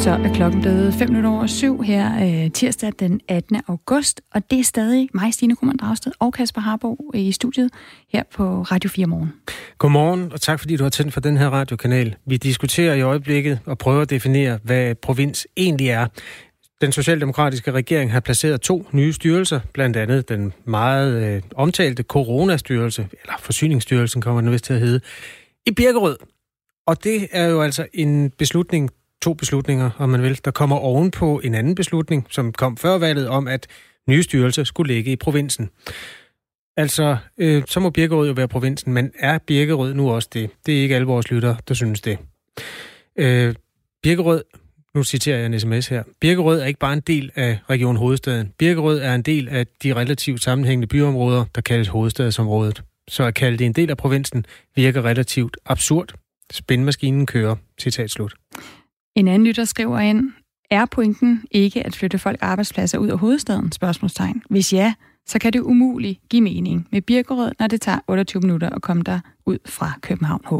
Så er klokken blevet 5 minutter over syv her øh, tirsdag den 18. august, og det er stadig mig, Stine Krummernd Dragsted og Kasper Harbo øh, i studiet her på Radio 4 Morgen. Godmorgen, og tak fordi du har tændt for den her radiokanal. Vi diskuterer i øjeblikket og prøver at definere, hvad provins egentlig er. Den socialdemokratiske regering har placeret to nye styrelser, blandt andet den meget øh, omtalte coronastyrelse, eller forsyningsstyrelsen kommer den vist til at hedde, i Birkerød. Og det er jo altså en beslutning, to beslutninger, om man vil, der kommer ovenpå en anden beslutning, som kom før valget om, at nye styrelser skulle ligge i provinsen. Altså, øh, så må Birkerød jo være provinsen, men er Birkerød nu også det? Det er ikke alle vores lytter, der synes det. Øh, Birkerød, nu citerer jeg en sms her, Birkerød er ikke bare en del af Region Hovedstaden. Birkerød er en del af de relativt sammenhængende byområder, der kaldes Hovedstadsområdet. Så at kalde det en del af provinsen virker relativt absurd. Spændmaskinen kører. Citat slut. En anden lytter skriver ind, er pointen ikke at flytte folk arbejdspladser ud af hovedstaden? Spørgsmålstegn. Hvis ja, så kan det umuligt give mening med Birkerød, når det tager 28 minutter at komme der ud fra København H.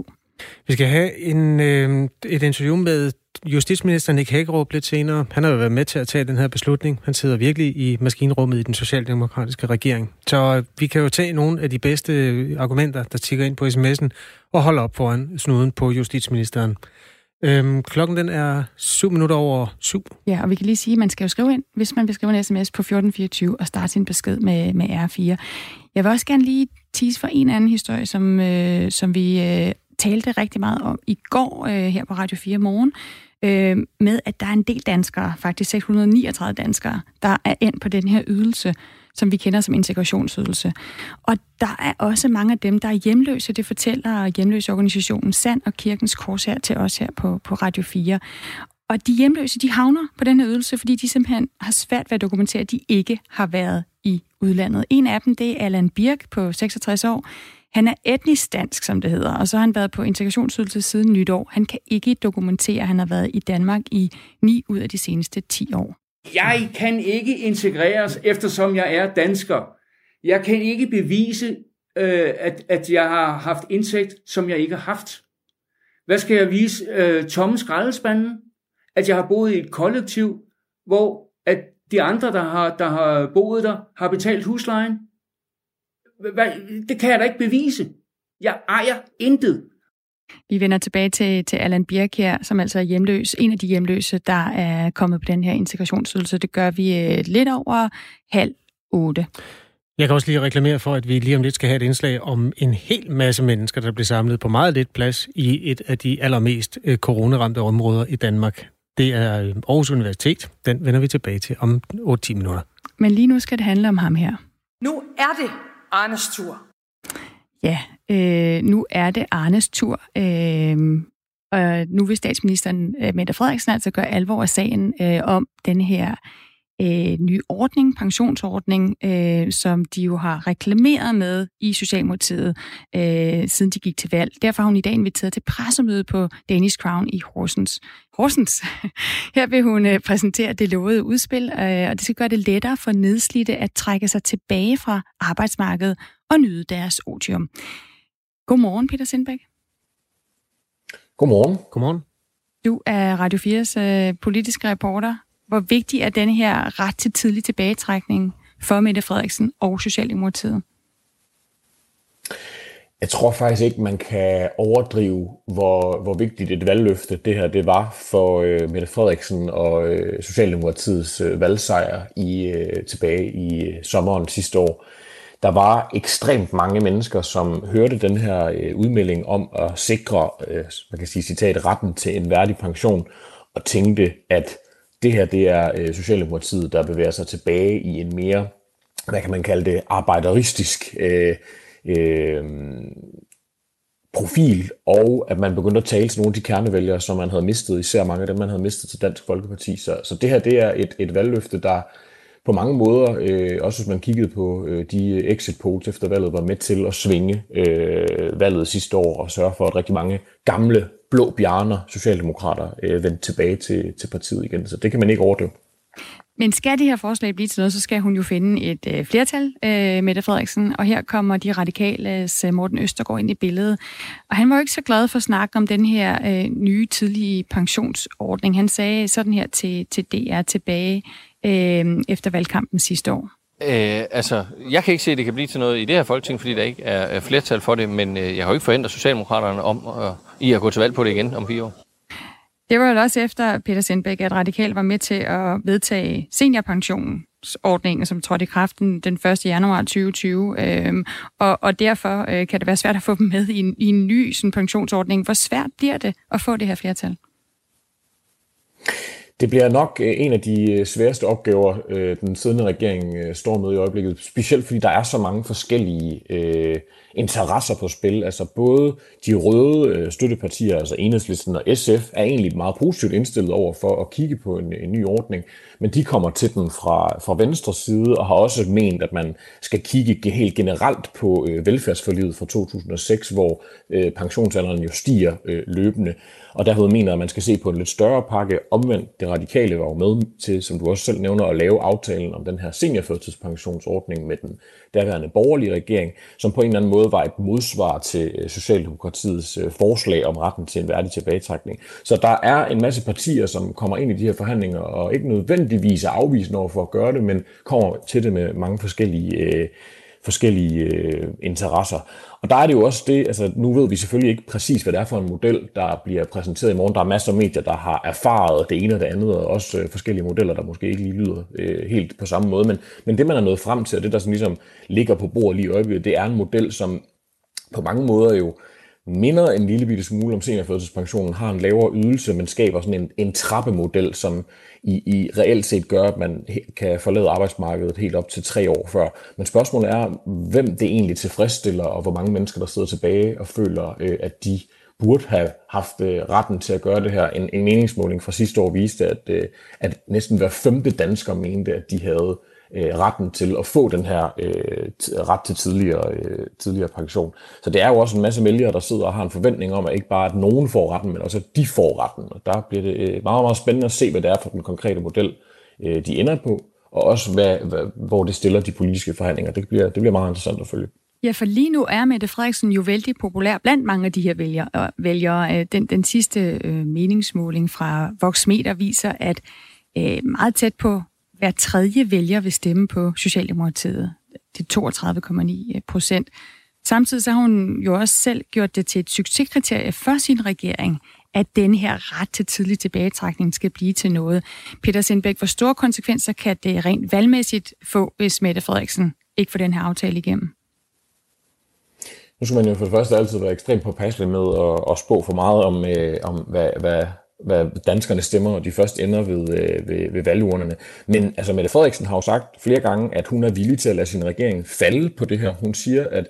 Vi skal have en, øh, et interview med justitsminister Nick Hagerup lidt senere. Han har jo været med til at tage den her beslutning. Han sidder virkelig i maskinrummet i den socialdemokratiske regering. Så vi kan jo tage nogle af de bedste argumenter, der tigger ind på sms'en, og holde op foran snuden på justitsministeren. Øhm, klokken den er 7 minutter over 7. Ja, og vi kan lige sige, at man skal jo skrive ind, hvis man vil skrive en sms på 1424 og starte sin besked med, med R4. Jeg vil også gerne lige tease for en anden historie, som, øh, som vi øh, talte rigtig meget om i går øh, her på Radio 4 morgen, øh, med at der er en del danskere, faktisk 639 danskere, der er ind på den her ydelse, som vi kender som integrationsydelse. Og der er også mange af dem, der er hjemløse. Det fortæller hjemløseorganisationen Sand og Kirkens Kors her til os her på, på Radio 4. Og de hjemløse, de havner på den her ydelse, fordi de simpelthen har svært ved at dokumentere, at de ikke har været i udlandet. En af dem, det er Allan Birk på 66 år. Han er etnisk dansk, som det hedder, og så har han været på integrationsydelse siden nytår. Han kan ikke dokumentere, at han har været i Danmark i 9 ud af de seneste 10 år. Jeg kan ikke integreres, eftersom jeg er dansker. Jeg kan ikke bevise, øh, at, at jeg har haft indtægt, som jeg ikke har haft. Hvad skal jeg vise? Øh, tomme skraldespanden? At jeg har boet i et kollektiv, hvor at de andre, der har, der har boet der, har betalt huslejen? Det kan jeg da ikke bevise. Jeg ejer intet. Vi vender tilbage til, til Allan Birk her, som altså er hjemløs. En af de hjemløse, der er kommet på den her integrationsydelse. Det gør vi øh, lidt over halv otte. Jeg kan også lige reklamere for, at vi lige om lidt skal have et indslag om en hel masse mennesker, der bliver samlet på meget lidt plads i et af de allermest øh, coronaramte områder i Danmark. Det er øh, Aarhus Universitet. Den vender vi tilbage til om 8-10 minutter. Men lige nu skal det handle om ham her. Nu er det Arnes tur. Ja, øh, nu er det Arnes tur. Øh, og nu vil statsministeren øh, Mette Frederiksen altså gøre alvor af sagen øh, om den her øh, nye ordning, pensionsordning, øh, som de jo har reklameret med i Socialdemokratiet, øh, siden de gik til valg. Derfor har hun i dag inviteret til pressemøde på Danish Crown i Horsens. Horsens. Her vil hun øh, præsentere det lovede udspil, øh, og det skal gøre det lettere for nedslidte at trække sig tilbage fra arbejdsmarkedet og nyde deres otium. Godmorgen, Peter Sindbæk. Godmorgen. Godmorgen. Du er Radio 4's øh, politiske reporter. Hvor vigtig er denne her ret til tidlig tilbagetrækning for Mette Frederiksen og Socialdemokratiet? Jeg tror faktisk ikke, man kan overdrive, hvor, hvor vigtigt et valgløfte det her det var for øh, Mette Frederiksen og øh, Socialdemokratiets øh, valgsejr i, øh, tilbage i øh, sommeren sidste år. Der var ekstremt mange mennesker, som hørte den her øh, udmelding om at sikre, øh, man kan sige citat, retten til en værdig pension, og tænkte, at det her det er øh, Socialdemokratiet, der bevæger sig tilbage i en mere, hvad kan man kalde det, arbejderistisk øh, øh, profil, og at man begyndte at tale til nogle af de kernevælgere, som man havde mistet, især mange af dem, man havde mistet til Dansk Folkeparti. Så, så det her det er et, et valgløfte, der på mange måder, øh, også hvis man kiggede på øh, de exit polls efter valget, var med til at svinge øh, valget sidste år og sørge for, at rigtig mange gamle blå bjerner, socialdemokrater, øh, vendte tilbage til, til partiet igen. Så det kan man ikke overdøve. Men skal det her forslag blive til noget, så skal hun jo finde et øh, flertal, øh, Mette Frederiksen, og her kommer de radikale øh, Morten Østergaard ind i billedet. Og han var jo ikke så glad for at snakke om den her øh, nye tidlige pensionsordning. Han sagde sådan her til, til DR tilbage øh, efter valgkampen sidste år. Øh, altså, jeg kan ikke se, at det kan blive til noget i det her folketing, fordi der ikke er, er flertal for det, men øh, jeg har jo ikke forhindret Socialdemokraterne om øh, i at gå til valg på det igen om fire år. Det var jo også efter, Peter Sindbæk, at Radikal var med til at vedtage seniorpensionsordningen, som trådte i kraft den, 1. januar 2020. Øhm, og, og derfor øh, kan det være svært at få dem med i en, i en ny sådan, pensionsordning. Hvor svært bliver det at få det her flertal? Det bliver nok øh, en af de øh, sværeste opgaver, øh, den siddende regering står med i øjeblikket, specielt fordi der er så mange forskellige øh, interesser på spil. Altså både de røde øh, støttepartier, altså Enhedslisten og SF, er egentlig meget positivt indstillet over for at kigge på en, en ny ordning, men de kommer til den fra, fra venstre side og har også ment, at man skal kigge helt generelt på øh, velfærdsforlivet fra 2006, hvor øh, pensionsalderen jo stiger øh, løbende og derved mener, at man skal se på en lidt større pakke. Omvendt, det radikale var jo med til, som du også selv nævner, at lave aftalen om den her seniorførtidspensionsordning med den daværende borgerlige regering, som på en eller anden måde var et modsvar til øh, Socialdemokratiets øh, forslag om retten til en værdig tilbagetrækning. Så der er en masse partier, som kommer ind i de her forhandlinger og ikke nødvendigvis er afvisende over for at gøre det, men kommer til det med mange forskellige øh, forskellige øh, interesser. Og der er det jo også det, altså nu ved vi selvfølgelig ikke præcis, hvad det er for en model, der bliver præsenteret i morgen. Der er masser af medier, der har erfaret det ene og det andet, og også øh, forskellige modeller, der måske ikke lige lyder øh, helt på samme måde. Men, men det, man er nået frem til, og det, der sådan ligesom ligger på bordet lige i øjeblikket, det er en model, som på mange måder jo minder en lille bitte smule om seniorførtidspensionen, har en lavere ydelse, men skaber sådan en, en trappemodel, som i, i reelt set gør, at man kan forlade arbejdsmarkedet helt op til tre år før. Men spørgsmålet er, hvem det egentlig tilfredsstiller, og hvor mange mennesker, der sidder tilbage og føler, øh, at de burde have haft øh, retten til at gøre det her. En, en meningsmåling fra sidste år viste, at, øh, at næsten hver femte dansker mente, at de havde øh, retten til at få den her øh, ret til tidligere, øh, tidligere pension. Så det er jo også en masse vælgere, der sidder og har en forventning om, at ikke bare at nogen får retten, men også at de får retten. Og der bliver det øh, meget, meget spændende at se, hvad det er for den konkrete model, øh, de ender på, og også hvad, hvad, hvor det stiller de politiske forhandlinger. Det bliver, det bliver meget interessant at følge. Ja, for lige nu er Mette Frederiksen jo vældig populær blandt mange af de her vælgere. vælgere. Den, den sidste øh, meningsmåling fra Voxmeter viser, at øh, meget tæt på hver tredje vælger vil stemme på Socialdemokratiet. Det er 32,9 procent. Samtidig så har hun jo også selv gjort det til et succeskriterie for sin regering, at den her ret til tidlig tilbagetrækning skal blive til noget. Peter Sindbæk, hvor store konsekvenser kan det rent valgmæssigt få, hvis Mette Frederiksen ikke får den her aftale igennem? Nu skal man jo for det første altid være ekstremt påpasselig med at, at spå for meget om, øh, om hvad, hvad hvad danskerne stemmer, og de først ender ved, øh, ved, ved valgurnerne. Men altså, Mette Frederiksen har jo sagt flere gange, at hun er villig til at lade sin regering falde på det her. Hun siger, at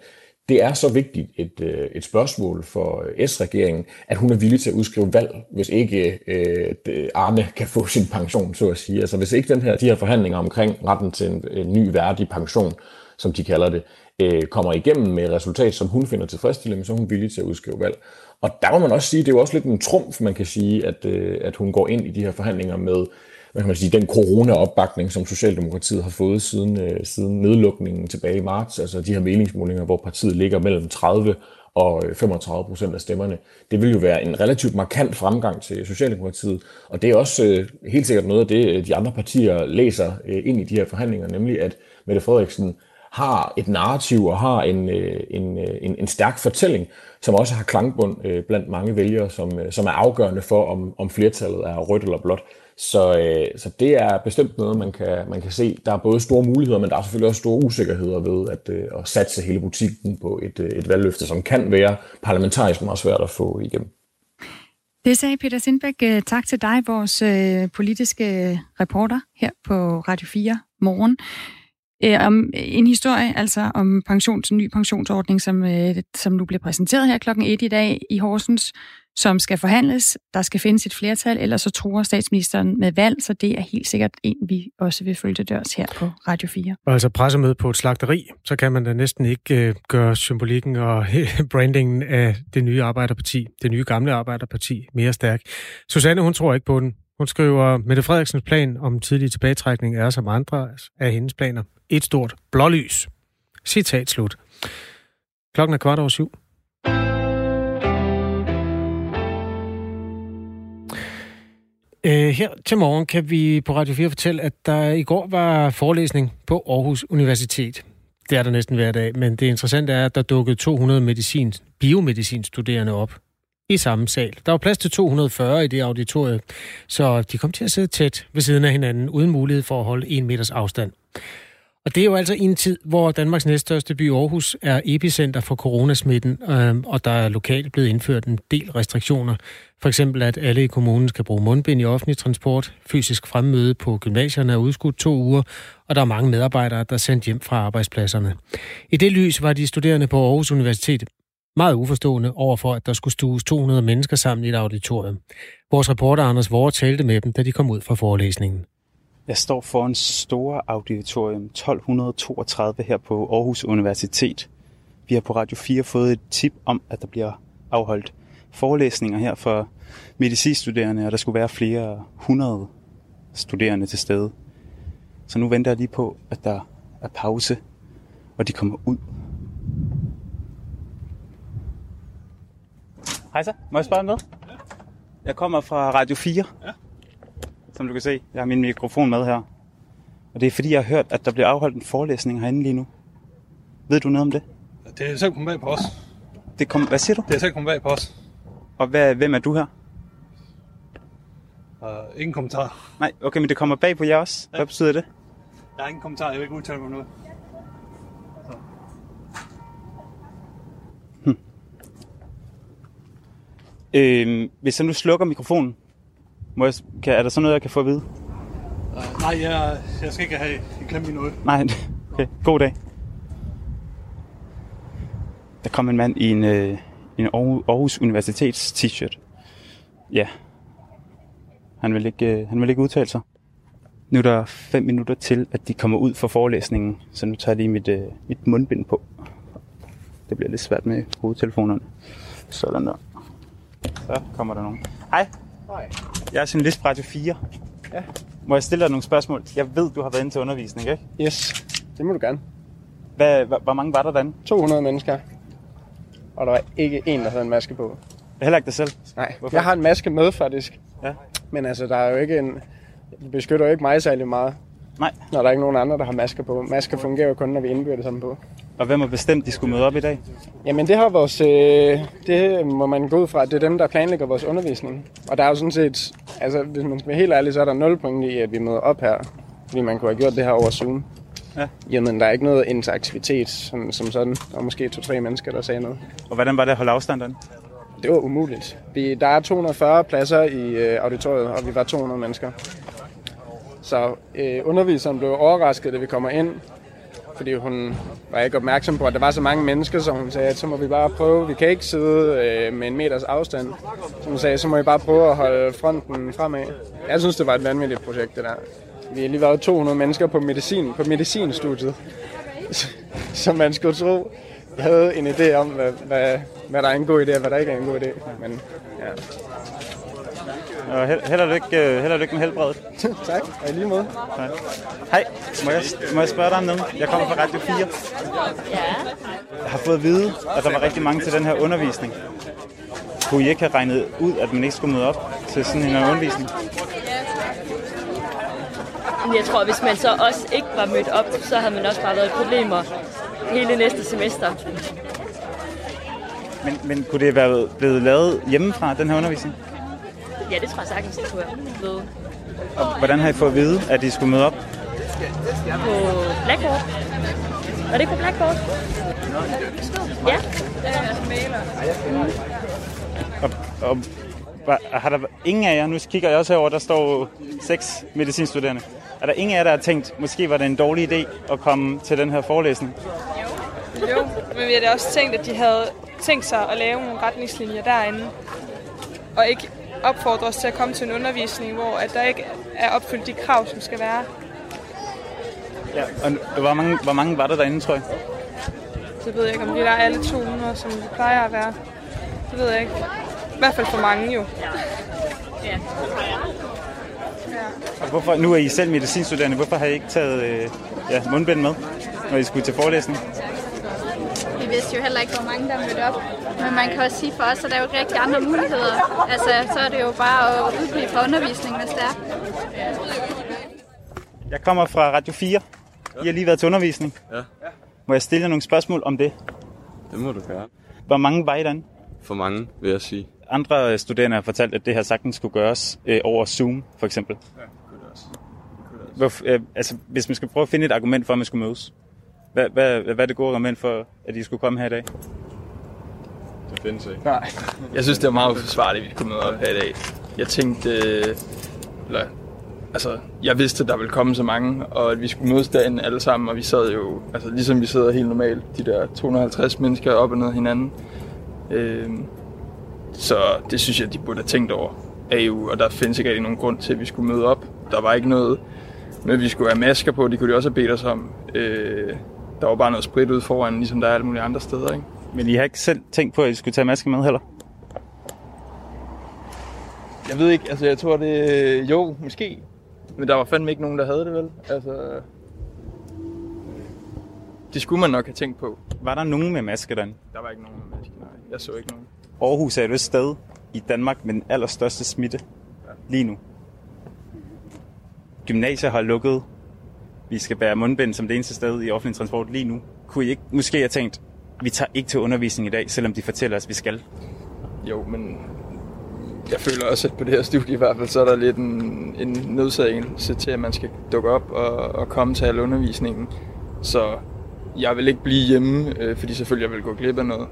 det er så vigtigt et, øh, et spørgsmål for S-regeringen, at hun er villig til at udskrive valg, hvis ikke øh, Arne kan få sin pension, så at sige. Altså hvis ikke den her, de her forhandlinger omkring retten til en, en ny værdig pension, som de kalder det, øh, kommer igennem med et resultat, som hun finder tilfredsstillende, så er hun villig til at udskrive valg. Og der må man også sige, det er jo også lidt en trumf, man kan sige, at, øh, at hun går ind i de her forhandlinger med hvad kan man sige, den corona-opbakning, som Socialdemokratiet har fået siden, øh, siden nedlukningen tilbage i marts, altså de her meningsmålinger, hvor partiet ligger mellem 30 og øh, 35 procent af stemmerne. Det vil jo være en relativt markant fremgang til Socialdemokratiet, og det er også øh, helt sikkert noget af det, øh, de andre partier læser øh, ind i de her forhandlinger, nemlig at Mette Frederiksen har et narrativ og har en, øh, en, øh, en, en stærk fortælling, som også har klangbund øh, blandt mange vælgere, som, øh, som er afgørende for, om, om flertallet er rødt eller blåt. Så, øh, så det er bestemt noget, man kan, man kan se. Der er både store muligheder, men der er selvfølgelig også store usikkerheder ved at, øh, at satse hele butikken på et, et valgløfte, som kan være parlamentarisk meget svært at få igennem. Det sagde Peter Sindbæk. Tak til dig, vores politiske reporter her på Radio 4 morgen øh, om øh, en historie, altså om pensions, en ny pensionsordning, som, øh, som nu bliver præsenteret her klokken 1 i dag i Horsens, som skal forhandles. Der skal findes et flertal, ellers så tror statsministeren med valg, så det er helt sikkert en, vi også vil følge til dørs her på Radio 4. Og altså pressemøde på et slagteri, så kan man da næsten ikke øh, gøre symbolikken og brandingen af det nye Arbejderparti, det nye gamle Arbejderparti, mere stærk. Susanne, hun tror ikke på den. Hun skriver, Mette Frederiksens plan om tidlig tilbagetrækning er som andre af hendes planer et stort blålys. Citat slut. Klokken er kvart over syv. Uh, her til morgen kan vi på Radio 4 fortælle, at der i går var forelæsning på Aarhus Universitet. Det er der næsten hver dag, men det interessante er, at der dukkede 200 medicin, biomedicinstuderende op i samme sal. Der var plads til 240 i det auditorium, så de kom til at sidde tæt ved siden af hinanden, uden mulighed for at holde en meters afstand. Og det er jo altså i en tid, hvor Danmarks næststørste by Aarhus er epicenter for coronasmitten, øh, og der er lokalt blevet indført en del restriktioner. For eksempel, at alle i kommunen skal bruge mundbind i offentlig transport, fysisk fremmøde på gymnasierne er udskudt to uger, og der er mange medarbejdere, der er sendt hjem fra arbejdspladserne. I det lys var de studerende på Aarhus Universitet meget uforstående overfor, at der skulle stues 200 mennesker sammen i et auditorium. Vores reporter Anders Vore talte med dem, da de kom ud fra forelæsningen. Jeg står foran store auditorium 1232 her på Aarhus Universitet. Vi har på Radio 4 fået et tip om, at der bliver afholdt forelæsninger her for medicinstuderende, og der skulle være flere hundrede studerende til stede. Så nu venter jeg lige på, at der er pause, og de kommer ud. Hej så, må jeg spørge noget? Jeg kommer fra Radio 4. Ja som du kan se. Jeg har min mikrofon med her. Og det er fordi, jeg har hørt, at der bliver afholdt en forelæsning herinde lige nu. Ved du noget om det? Det er selv kommet bag på os. Det kom, hvad siger du? Det er selv kommet bag på os. Og hvad, hvem er du her? Uh, ingen kommentar. Nej, okay, men det kommer bag på jer også. Ja. Hvad betyder det? Der er ingen kommentar, jeg vil ikke udtale mig noget. Så. Hm. Øhm, hvis jeg nu slukker mikrofonen, må jeg, kan, er der sådan noget, jeg kan få at vide? Uh, nej, jeg, jeg skal ikke have en klem i noget. Nej, okay. God dag. Der kom en mand i en, øh, en Aarhus Universitets t-shirt. Ja. Han vil, ikke, øh, han vil ikke udtale sig. Nu er der fem minutter til, at de kommer ud for forelæsningen, så nu tager jeg lige mit, øh, mit mundbind på. Det bliver lidt svært med hovedtelefonerne. Sådan der. Så kommer der nogen. Hej. Hej. Jeg er journalist på Radio 4. Ja. Må jeg stille dig nogle spørgsmål? Jeg ved, du har været inde til undervisning, ikke? Yes, det må du gerne. Hvad, hvor, hvor mange var der derinde? 200 mennesker. Og der var ikke en, der havde en maske på. Heller ikke dig selv? Nej, Hvorfor? jeg har en maske med faktisk. Ja. Men altså, der er jo ikke en... Det beskytter jo ikke mig særlig meget. Nej. Når der er ikke nogen andre, der har masker på. Masker fungerer jo kun, når vi indbyder det sammen på. Og hvem har bestemt, de skulle møde op i dag? Jamen det har vores, øh, det må man gå ud fra, det er dem, der planlægger vores undervisning. Og der er jo sådan set, altså hvis man skal være helt ærlig, så er der nul point i, at vi møder op her. Fordi man kunne have gjort det her over Zoom. Ja. Jamen der er ikke noget interaktivitet som, som sådan. Der var måske to-tre mennesker, der sagde noget. Og hvordan var det at holde afstand den? Det var umuligt. Vi, der er 240 pladser i øh, auditoriet, og vi var 200 mennesker. Så øh, underviseren blev overrasket, da vi kommer ind, fordi hun var ikke opmærksom på, at der var så mange mennesker, så hun sagde, at så må vi bare prøve, vi kan ikke sidde øh, med en meters afstand. Så hun sagde, så må vi bare prøve at holde fronten fremad. Jeg synes, det var et vanvittigt projekt, det der. Vi har lige været 200 mennesker på medicin, på medicinstudiet, som man skulle tro, havde en idé om, hvad, hvad, hvad der er en god idé og hvad der ikke er en god idé. Men ja, og held, held, og lykke, øh, held og lykke med helbredet. tak, og i lige måde. Ja. Hej, må jeg, må jeg spørge dig om noget? Jeg kommer fra Radio 4. Ja. Jeg har fået at vide, at der var rigtig mange til den her undervisning. Kunne I ikke have regnet ud, at man ikke skulle møde op til sådan en undervisning? Jeg tror, hvis man så også ikke var mødt op, så havde man også bare været problemer hele næste semester. Men, men kunne det være blevet lavet hjemmefra, den her undervisning? Ja, det tror jeg sagtens, det kunne være Og hvordan har I fået at vide, at I skulle møde op? På Blackboard. Var det på Blackboard? Ja. Og, og har der ingen af jer, nu kigger jeg også herover, der står seks medicinstuderende. Er der ingen af jer, der har tænkt, måske var det en dårlig idé at komme til den her forelæsning? Jo, men vi har også tænkt, at de havde tænkt sig at lave nogle retningslinjer derinde, og ikke opfordre os til at komme til en undervisning, hvor at der ikke er opfyldt de krav, som skal være. Ja, og hvor mange, hvor mange var der derinde, tror jeg? Det ved jeg ikke, om det er alle 200, som det plejer at være. Det ved jeg ikke. I hvert fald for mange jo. Ja. Hvorfor, nu er I selv medicinstuderende. Hvorfor har I ikke taget øh, ja, mundbind med, når I skulle til forelæsning? Vi vidste jo heller ikke, hvor mange der mødte op. Men man kan også sige for os, at der er jo ikke rigtig andre muligheder. Altså, så er det jo bare at udblive fra undervisning, hvis det er. Jeg kommer fra Radio 4. I har lige været til undervisning. Ja. Må jeg stille jer nogle spørgsmål om det? Det må du gøre. Hvor mange var I derinde? For mange, vil jeg sige. Andre studerende har fortalt, at det her sagtens skulle gøres øh, over Zoom, for eksempel. Ja, det kunne det også. Det kunne det også. Hvor, øh, altså, hvis man skal prøve at finde et argument for, at man skulle mødes, hvad, hvad, hvad er det gode argument for, at I skulle komme her i dag? Det findes ikke. Nej. Jeg synes, det er meget uforsvarligt, at vi møde op her i dag. Jeg tænkte, øh, eller, altså, jeg vidste, at der ville komme så mange, og at vi skulle mødes derinde alle sammen, og vi sad jo, altså ligesom vi sidder helt normalt, de der 250 mennesker op og ned hinanden. Øh, så det synes jeg, de burde have tænkt over AU, og der findes ikke rigtig nogen grund til, at vi skulle møde op. Der var ikke noget med, at vi skulle have masker på, de kunne de også have bedt os om. Øh, der var bare noget sprit ud foran, ligesom der er alle mulige andre steder, ikke? Men I har ikke selv tænkt på, at I skulle tage masker med heller? Jeg ved ikke, altså jeg tror det... Jo, måske. Men der var fandme ikke nogen, der havde det, vel? Altså... Det skulle man nok have tænkt på. Var der nogen med maske den? Der var ikke nogen med maske, nej. Jeg så ikke nogen. Aarhus er et sted i Danmark med den allerstørste smitte ja. lige nu. Gymnasier har lukket. Vi skal bære mundbind som det eneste sted i offentlig transport lige nu. Kunne I ikke måske have tænkt, vi tager ikke til undervisning i dag, selvom de fortæller os, at vi skal? Jo, men jeg føler også, at på det her studie i hvert fald, så er der lidt en, en nødsagelse til, at man skal dukke op og, og komme til al undervisningen. Så jeg vil ikke blive hjemme, øh, fordi selvfølgelig jeg vil gå glip af noget.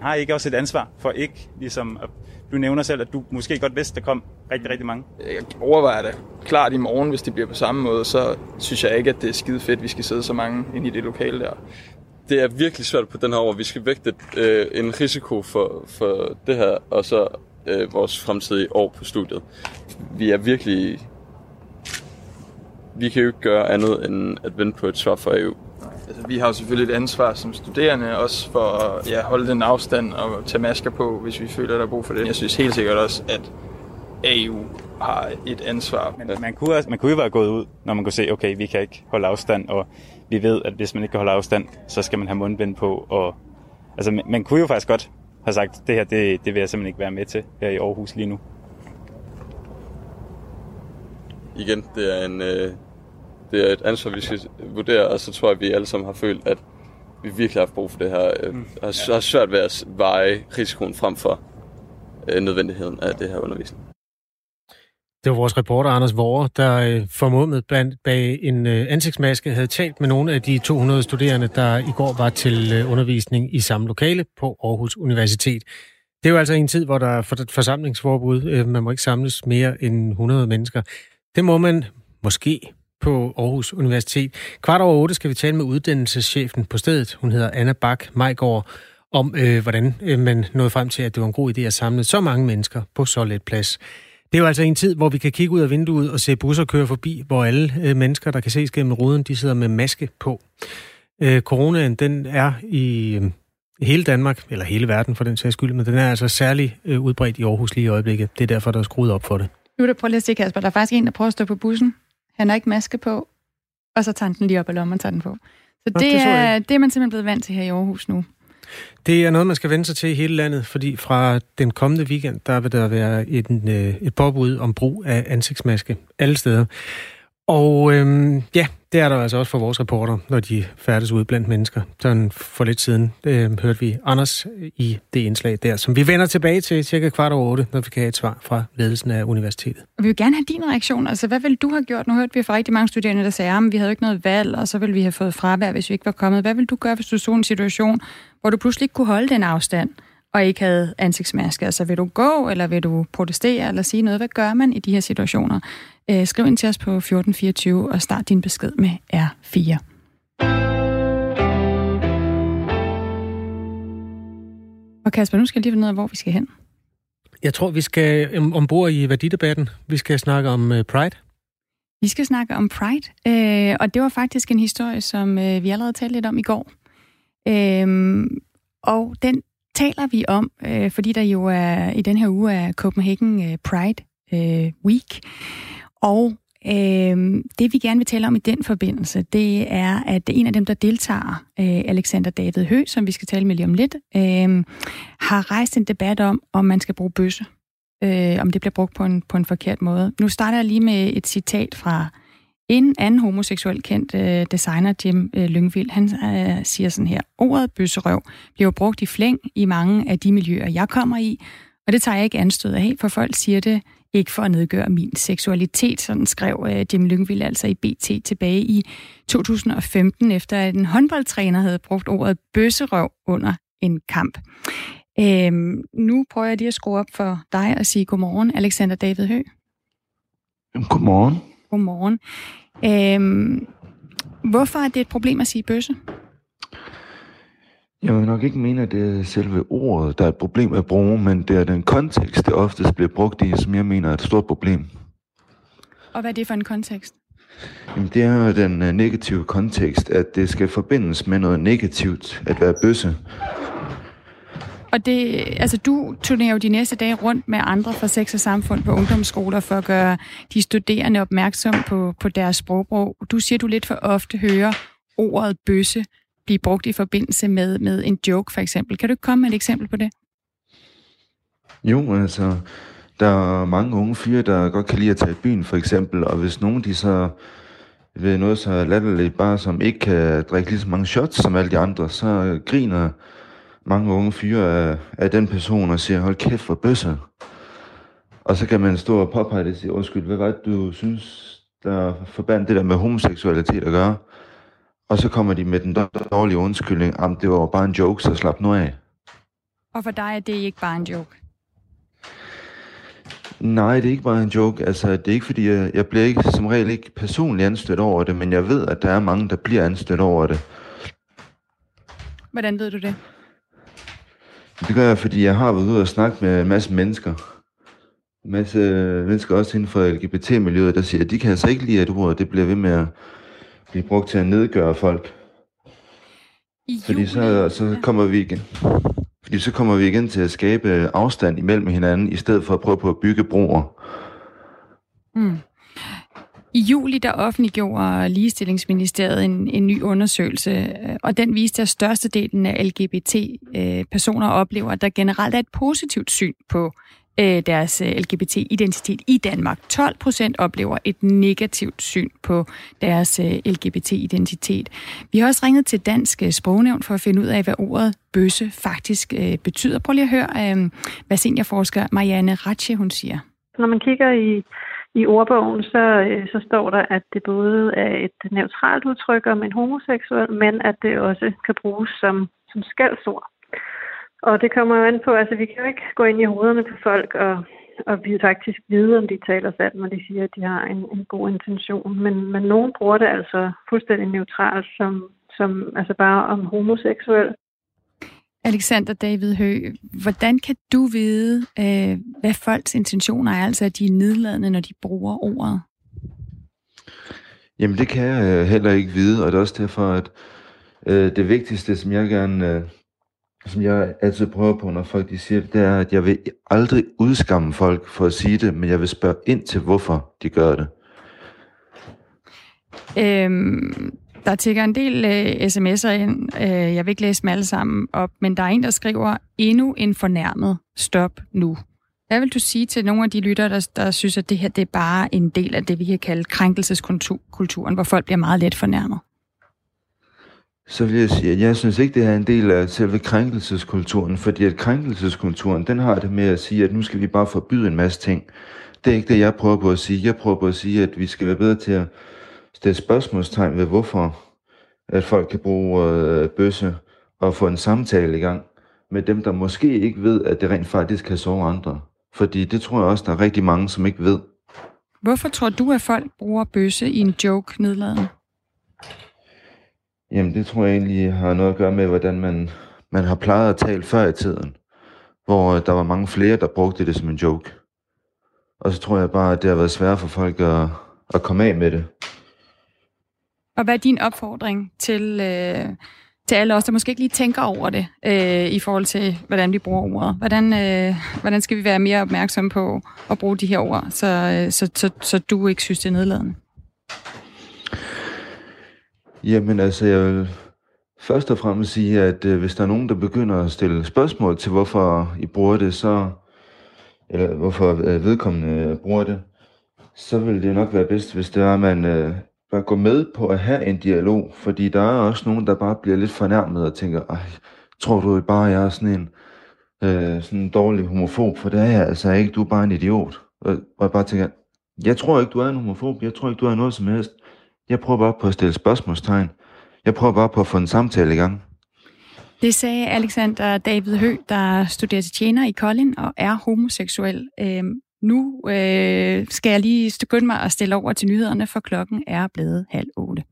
Har I ikke også et ansvar for ikke, ligesom at du nævner selv, at du måske godt vidste, at der kom rigtig, rigtig mange? Jeg overvejer det klart i morgen, hvis det bliver på samme måde, så synes jeg ikke, at det er skide fedt, at vi skal sidde så mange ind i det lokale der. Det er virkelig svært på den her år. Vi skal vægte øh, en risiko for, for det her, og så øh, vores fremtidige år på studiet. Vi er virkelig... Vi kan jo ikke gøre andet end at vente på et svar fra EU. Altså, vi har jo selvfølgelig et ansvar som studerende, også for at ja, holde den afstand og tage masker på, hvis vi føler, der er brug for det. Jeg synes helt sikkert også, at AU har et ansvar. Men man kunne, også, man kunne jo være gået ud, når man kunne se, okay, vi kan ikke holde afstand, og vi ved, at hvis man ikke kan holde afstand, så skal man have mundbind på. Og, altså, man, man kunne jo faktisk godt have sagt, det her, det, det vil jeg simpelthen ikke være med til her i Aarhus lige nu. Igen, det er en... Øh det er et ansvar, vi skal vurdere, og så tror jeg, at vi alle sammen har følt, at vi virkelig har haft brug for det her. Øh, mm. Har, har svært ved at veje risikoen frem for øh, nødvendigheden af det her undervisning. Det var vores reporter Anders Vore, der øh, formået bag en øh, ansigtsmaske havde talt med nogle af de 200 studerende, der i går var til øh, undervisning i samme lokale på Aarhus Universitet. Det er jo altså en tid, hvor der er forsamlingsforbud. Øh, man må ikke samles mere end 100 mennesker. Det må man måske på Aarhus Universitet. Kvart over otte skal vi tale med uddannelseschefen på stedet. Hun hedder Anna Bak Majgaard om, øh, hvordan øh, man nåede frem til, at det var en god idé at samle så mange mennesker på så let plads. Det er jo altså en tid, hvor vi kan kigge ud af vinduet og se busser køre forbi, hvor alle øh, mennesker, der kan ses gennem ruden, de sidder med maske på. Øh, coronaen, den er i øh, hele Danmark, eller hele verden for den sags skyld, men den er altså særlig øh, udbredt i Aarhus lige i øjeblikket. Det er derfor, der er skruet op for det. Nu er der, prøv lige at se, Kasper, der er faktisk en, der prøver at stå på bussen. Han har ikke maske på, og så tager han den lige op af lommen og tager den på. Så det, det, er, det er man simpelthen blevet vant til her i Aarhus nu. Det er noget, man skal vende sig til i hele landet, fordi fra den kommende weekend, der vil der være et, øh, et påbud om brug af ansigtsmaske alle steder. Og øhm, ja, det er der altså også for vores reporter, når de færdes ud blandt mennesker. Sådan for lidt siden øh, hørte vi Anders øh, i det indslag der, som vi vender tilbage til cirka kvart over otte, når vi kan have et svar fra ledelsen af universitetet. Vi vil gerne have din reaktion. Altså, hvad vil du have gjort? Nu hørte vi fra rigtig mange studerende, der sagde, at vi havde ikke noget valg, og så ville vi have fået fravær, hvis vi ikke var kommet. Hvad vil du gøre, hvis du så en situation, hvor du pludselig ikke kunne holde den afstand? og ikke havde ansigtsmaske. Altså vil du gå, eller vil du protestere, eller sige noget? Hvad gør man i de her situationer? Øh, skriv ind til os på 1424 og start din besked med R4. Og Kasper, nu skal jeg lige finde ud af, hvor vi skal hen. Jeg tror, vi skal ombord i værdidebatten. Vi skal snakke om uh, Pride. Vi skal snakke om Pride, øh, og det var faktisk en historie, som øh, vi allerede talte lidt om i går. Øh, og den taler vi om, øh, fordi der jo er i den her uge er Copenhagen øh, Pride øh, Week. Og Øh, det vi gerne vil tale om i den forbindelse, det er, at en af dem, der deltager, øh, Alexander David Hø, som vi skal tale med lige om lidt, øh, har rejst en debat om, om man skal bruge bøsse. Øh, om det bliver brugt på en, på en forkert måde. Nu starter jeg lige med et citat fra en anden homoseksuel kendt øh, designer, Jim øh, Lyngvild. Han øh, siger sådan her, ordet bøsserøv bliver brugt i flæng i mange af de miljøer, jeg kommer i, og det tager jeg ikke anstød af, for folk siger det ikke for at nedgøre min seksualitet, sådan skrev øh, Jim Lyngvild altså i BT tilbage i 2015, efter at en håndboldtræner havde brugt ordet bøsserøv under en kamp. Øhm, nu prøver jeg lige at skrue op for dig og sige godmorgen, Alexander David Hø. Godmorgen. Godmorgen. Øhm, hvorfor er det et problem at sige bøsse? Jeg vil nok ikke mene, at det er selve ordet, der er et problem at bruge, men det er den kontekst, det oftest bliver brugt i, som jeg mener er et stort problem. Og hvad er det for en kontekst? Jamen, det er den uh, negative kontekst, at det skal forbindes med noget negativt at være bøsse. Og det, altså du turnerer jo de næste dage rundt med andre fra sex og samfund på ungdomsskoler for at gøre de studerende opmærksom på, på deres sprogbrug. Du siger, du lidt for ofte hører ordet bøsse blive brugt i forbindelse med, med en joke, for eksempel. Kan du ikke komme med et eksempel på det? Jo, altså, der er mange unge fyre, der godt kan lide at tage i byen, for eksempel, og hvis nogen de så ved noget så latterligt, bare som ikke kan drikke lige så mange shots som alle de andre, så griner mange unge fyre af, af den person og siger, hold kæft for bøsse. Og så kan man stå og påpege det og sige, undskyld, hvad var det, du synes, der forbandt det der med homoseksualitet at gøre? Og så kommer de med den dårlige undskyldning, om det var bare en joke, så slap nu af. Og for dig er det ikke bare en joke? Nej, det er ikke bare en joke. Altså, det er ikke fordi, jeg, jeg bliver ikke som regel ikke personligt anstødt over det, men jeg ved, at der er mange, der bliver anstødt over det. Hvordan ved du det? Det gør jeg, fordi jeg har været ude og snakke med en masse mennesker. En masse mennesker også inden for LGBT-miljøet, der siger, at de kan altså ikke lide, at ordet det bliver ved med at blive brugt til at nedgøre folk. Fordi så, så kommer vi igen. Fordi så kommer vi igen til at skabe afstand imellem hinanden, i stedet for at prøve på at bygge broer. Mm. I juli der offentliggjorde Ligestillingsministeriet en, en ny undersøgelse, øh, og den viste, at størstedelen af LGBT-personer øh, oplever, at der generelt er et positivt syn på øh, deres øh, LGBT-identitet i Danmark. 12 procent oplever et negativt syn på deres øh, LGBT-identitet. Vi har også ringet til Dansk øh, Sprognævn for at finde ud af, hvad ordet bøsse faktisk betyder. Prøv lige at høre, hvad seniorforsker Marianne Ratche, hun siger. Når man kigger i i ordbogen, så, så står der, at det både er et neutralt udtryk om en homoseksuel, men at det også kan bruges som, som skældsord. Og det kommer jo an på, altså vi kan jo ikke gå ind i hovederne på folk og, og vi faktisk vide, om de taler sandt, når de siger, at de har en, en god intention. Men, men nogen bruger det altså fuldstændig neutralt som, som altså bare om homoseksuel. Alexander David Hø, hvordan kan du vide, øh, hvad folks intentioner er, altså at de er nedladende, når de bruger ordet? Jamen det kan jeg øh, heller ikke vide, og det er også derfor, at øh, det vigtigste, som jeg gerne, øh, som jeg altid prøver på, når folk de siger det, det er, at jeg vil aldrig udskamme folk for at sige det, men jeg vil spørge ind til, hvorfor de gør det. Øhm, der tigger en del øh, sms'er ind. Øh, jeg vil ikke læse dem alle sammen op, men der er en, der skriver, endnu en fornærmet. Stop nu. Hvad vil du sige til nogle af de lyttere, der, der synes, at det her det er bare en del af det, vi kan kalde krænkelseskulturen, hvor folk bliver meget let fornærmet? Så vil jeg sige, at jeg synes ikke, det er en del af selve krænkelseskulturen, fordi at krænkelseskulturen, den har det med at sige, at nu skal vi bare forbyde en masse ting. Det er ikke det, jeg prøver på at sige. Jeg prøver på at sige, at vi skal være bedre til at stille spørgsmålstegn ved, hvorfor at folk kan bruge øh, bøsse og få en samtale i gang med dem, der måske ikke ved, at det rent faktisk kan sove andre. Fordi det tror jeg også, der er rigtig mange, som ikke ved. Hvorfor tror du, at folk bruger bøsse i en joke nedladende? Jamen, det tror jeg egentlig har noget at gøre med, hvordan man, man har plejet at tale før i tiden. Hvor øh, der var mange flere, der brugte det som en joke. Og så tror jeg bare, at det har været svært for folk at, at komme af med det. Og hvad er din opfordring til, øh, til alle os, der måske ikke lige tænker over det, øh, i forhold til, hvordan vi bruger ordet. Hvordan, øh, hvordan skal vi være mere opmærksomme på at bruge de her ord, så, øh, så, så, så du ikke synes, det er nedladende? Jamen altså, jeg vil først og fremmest sige, at øh, hvis der er nogen, der begynder at stille spørgsmål til, hvorfor I bruger det, så eller hvorfor øh, vedkommende øh, bruger det, så vil det nok være bedst, hvis det er, at man øh, bare går med på at have en dialog, fordi der er også nogen, der bare bliver lidt fornærmet og tænker, Ej, tror du bare, jeg er sådan en, øh, sådan en dårlig homofob, for det er jeg altså ikke, du er bare en idiot. Og, og jeg bare tænker, jeg tror ikke, du er en homofob, jeg tror ikke, du er noget som helst. Jeg prøver bare på at stille spørgsmålstegn. Jeg prøver bare på at få en samtale i gang. Det sagde Alexander David Hø, der studerer til tjener i Kolding og er homoseksuel. Øhm, nu øh, skal jeg lige skynde mig at stille over til nyhederne, for klokken er blevet halv otte.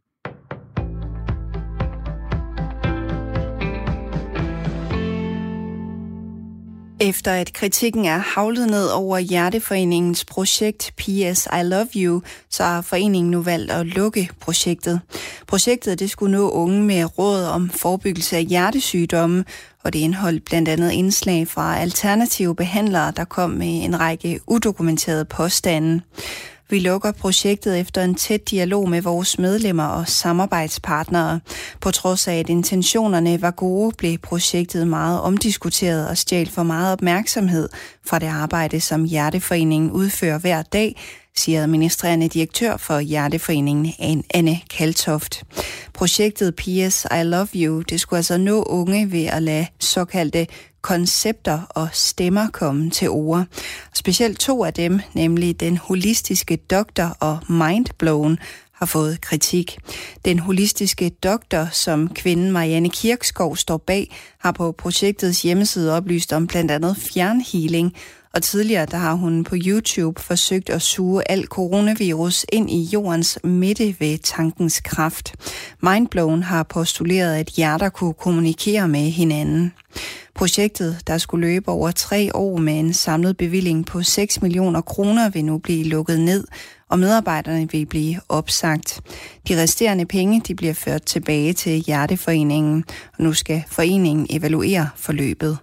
Efter at kritikken er havlet ned over Hjerteforeningens projekt PS I Love You, så har foreningen nu valgt at lukke projektet. Projektet det skulle nå unge med råd om forebyggelse af hjertesygdomme, og det indeholdt blandt andet indslag fra alternative behandlere, der kom med en række udokumenterede påstande. Vi lukker projektet efter en tæt dialog med vores medlemmer og samarbejdspartnere. På trods af, at intentionerne var gode, blev projektet meget omdiskuteret og stjal for meget opmærksomhed fra det arbejde, som Hjerteforeningen udfører hver dag, siger administrerende direktør for Hjerteforeningen, Anne Kaltoft. Projektet PS I Love You, det skulle altså nå unge ved at lade såkaldte koncepter og stemmer komme til ord. Specielt to af dem, nemlig den holistiske doktor og mindblown, har fået kritik. Den holistiske doktor, som kvinden Marianne Kirkskov står bag, har på projektets hjemmeside oplyst om blandt andet fjernhealing, og tidligere der har hun på YouTube forsøgt at suge al coronavirus ind i jordens midte ved tankens kraft. Mindblown har postuleret, at hjerter kunne kommunikere med hinanden. Projektet, der skulle løbe over tre år med en samlet bevilling på 6 millioner kroner, vil nu blive lukket ned, og medarbejderne vil blive opsagt. De resterende penge de bliver ført tilbage til Hjerteforeningen, og nu skal foreningen evaluere forløbet.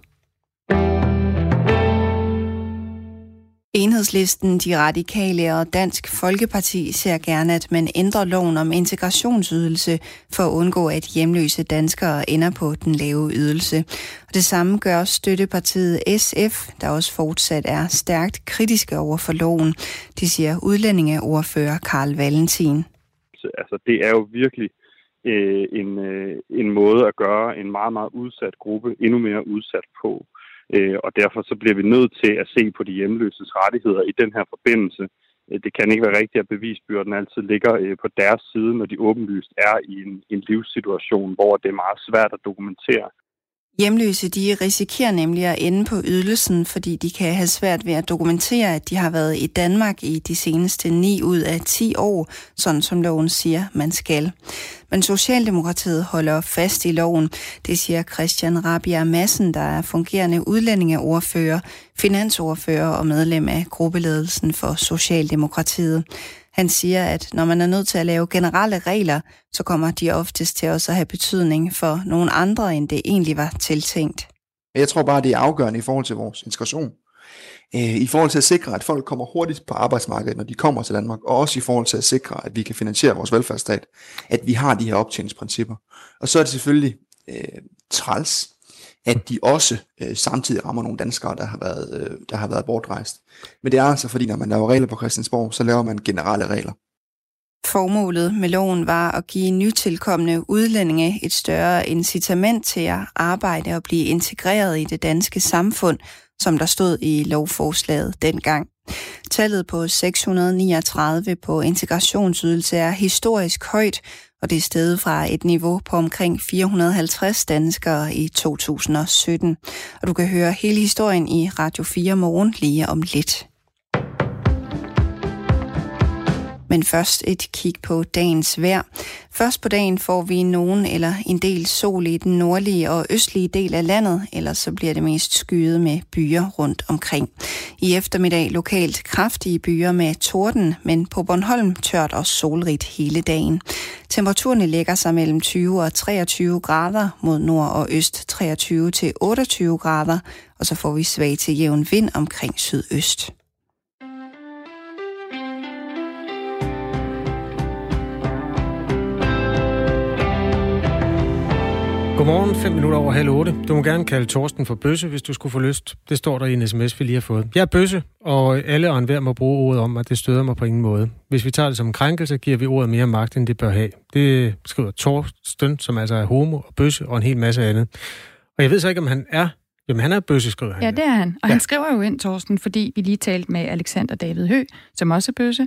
Enhedslisten, de radikale og Dansk Folkeparti ser gerne, at man ændrer loven om integrationsydelse for at undgå, at hjemløse danskere ender på den lave ydelse. Og det samme gør støttepartiet SF, der også fortsat er stærkt kritiske over for loven. Det siger udlændingeordfører Karl Valentin. Altså, det er jo virkelig øh, en, øh, en måde at gøre en meget, meget udsat gruppe endnu mere udsat på. Øh, og derfor så bliver vi nødt til at se på de hjemløses rettigheder i den her forbindelse. Øh, det kan ikke være rigtigt, at bevisbyrden altid ligger øh, på deres side, når de åbenlyst er i en, en livssituation, hvor det er meget svært at dokumentere. Hjemløse de risikerer nemlig at ende på ydelsen, fordi de kan have svært ved at dokumentere, at de har været i Danmark i de seneste 9 ud af 10 år, sådan som loven siger, man skal. Men Socialdemokratiet holder fast i loven. Det siger Christian Rabia Madsen, der er fungerende udlændingeordfører, finansordfører og medlem af gruppeledelsen for Socialdemokratiet. Han siger, at når man er nødt til at lave generelle regler, så kommer de oftest til også at have betydning for nogle andre, end det egentlig var tiltænkt. Jeg tror bare, det er afgørende i forhold til vores integration. Øh, I forhold til at sikre, at folk kommer hurtigt på arbejdsmarkedet, når de kommer til Danmark, og også i forhold til at sikre, at vi kan finansiere vores velfærdsstat, at vi har de her optjeningsprincipper. Og så er det selvfølgelig øh, træls, at de også øh, samtidig rammer nogle danskere, der har, været, øh, der har været bortrejst. Men det er altså fordi, når man laver regler på Christiansborg, så laver man generelle regler. Formålet med loven var at give nytilkommende udlændinge et større incitament til at arbejde og blive integreret i det danske samfund, som der stod i lovforslaget dengang. Tallet på 639 på integrationsydelse er historisk højt, og det er steget fra et niveau på omkring 450 danskere i 2017. Og du kan høre hele historien i Radio 4 morgen lige om lidt. Men først et kig på dagens vejr. Først på dagen får vi nogen eller en del sol i den nordlige og østlige del af landet, ellers så bliver det mest skyet med byer rundt omkring. I eftermiddag lokalt kraftige byer med torden, men på Bornholm tørt og solrigt hele dagen. Temperaturerne ligger sig mellem 20 og 23 grader mod nord og øst 23 til 28 grader, og så får vi svag til jævn vind omkring sydøst. Godmorgen, 5 minutter over halv 8. Du må gerne kalde Torsten for Bøsse, hvis du skulle få lyst. Det står der i en sms, vi lige har fået. Jeg er Bøsse, og alle og enhver må bruge ordet om, at det støder mig på ingen måde. Hvis vi tager det som en krænkelse, giver vi ordet mere magt, end det bør have. Det skriver Torsten, som altså er homo og Bøsse og en hel masse andet. Og jeg ved så ikke, om han er Jamen, han er bøsse, skriver han. Ja, det er han. Og ja. han skriver jo ind, Torsten, fordi vi lige talte med Alexander David Hø, som også er bøsse,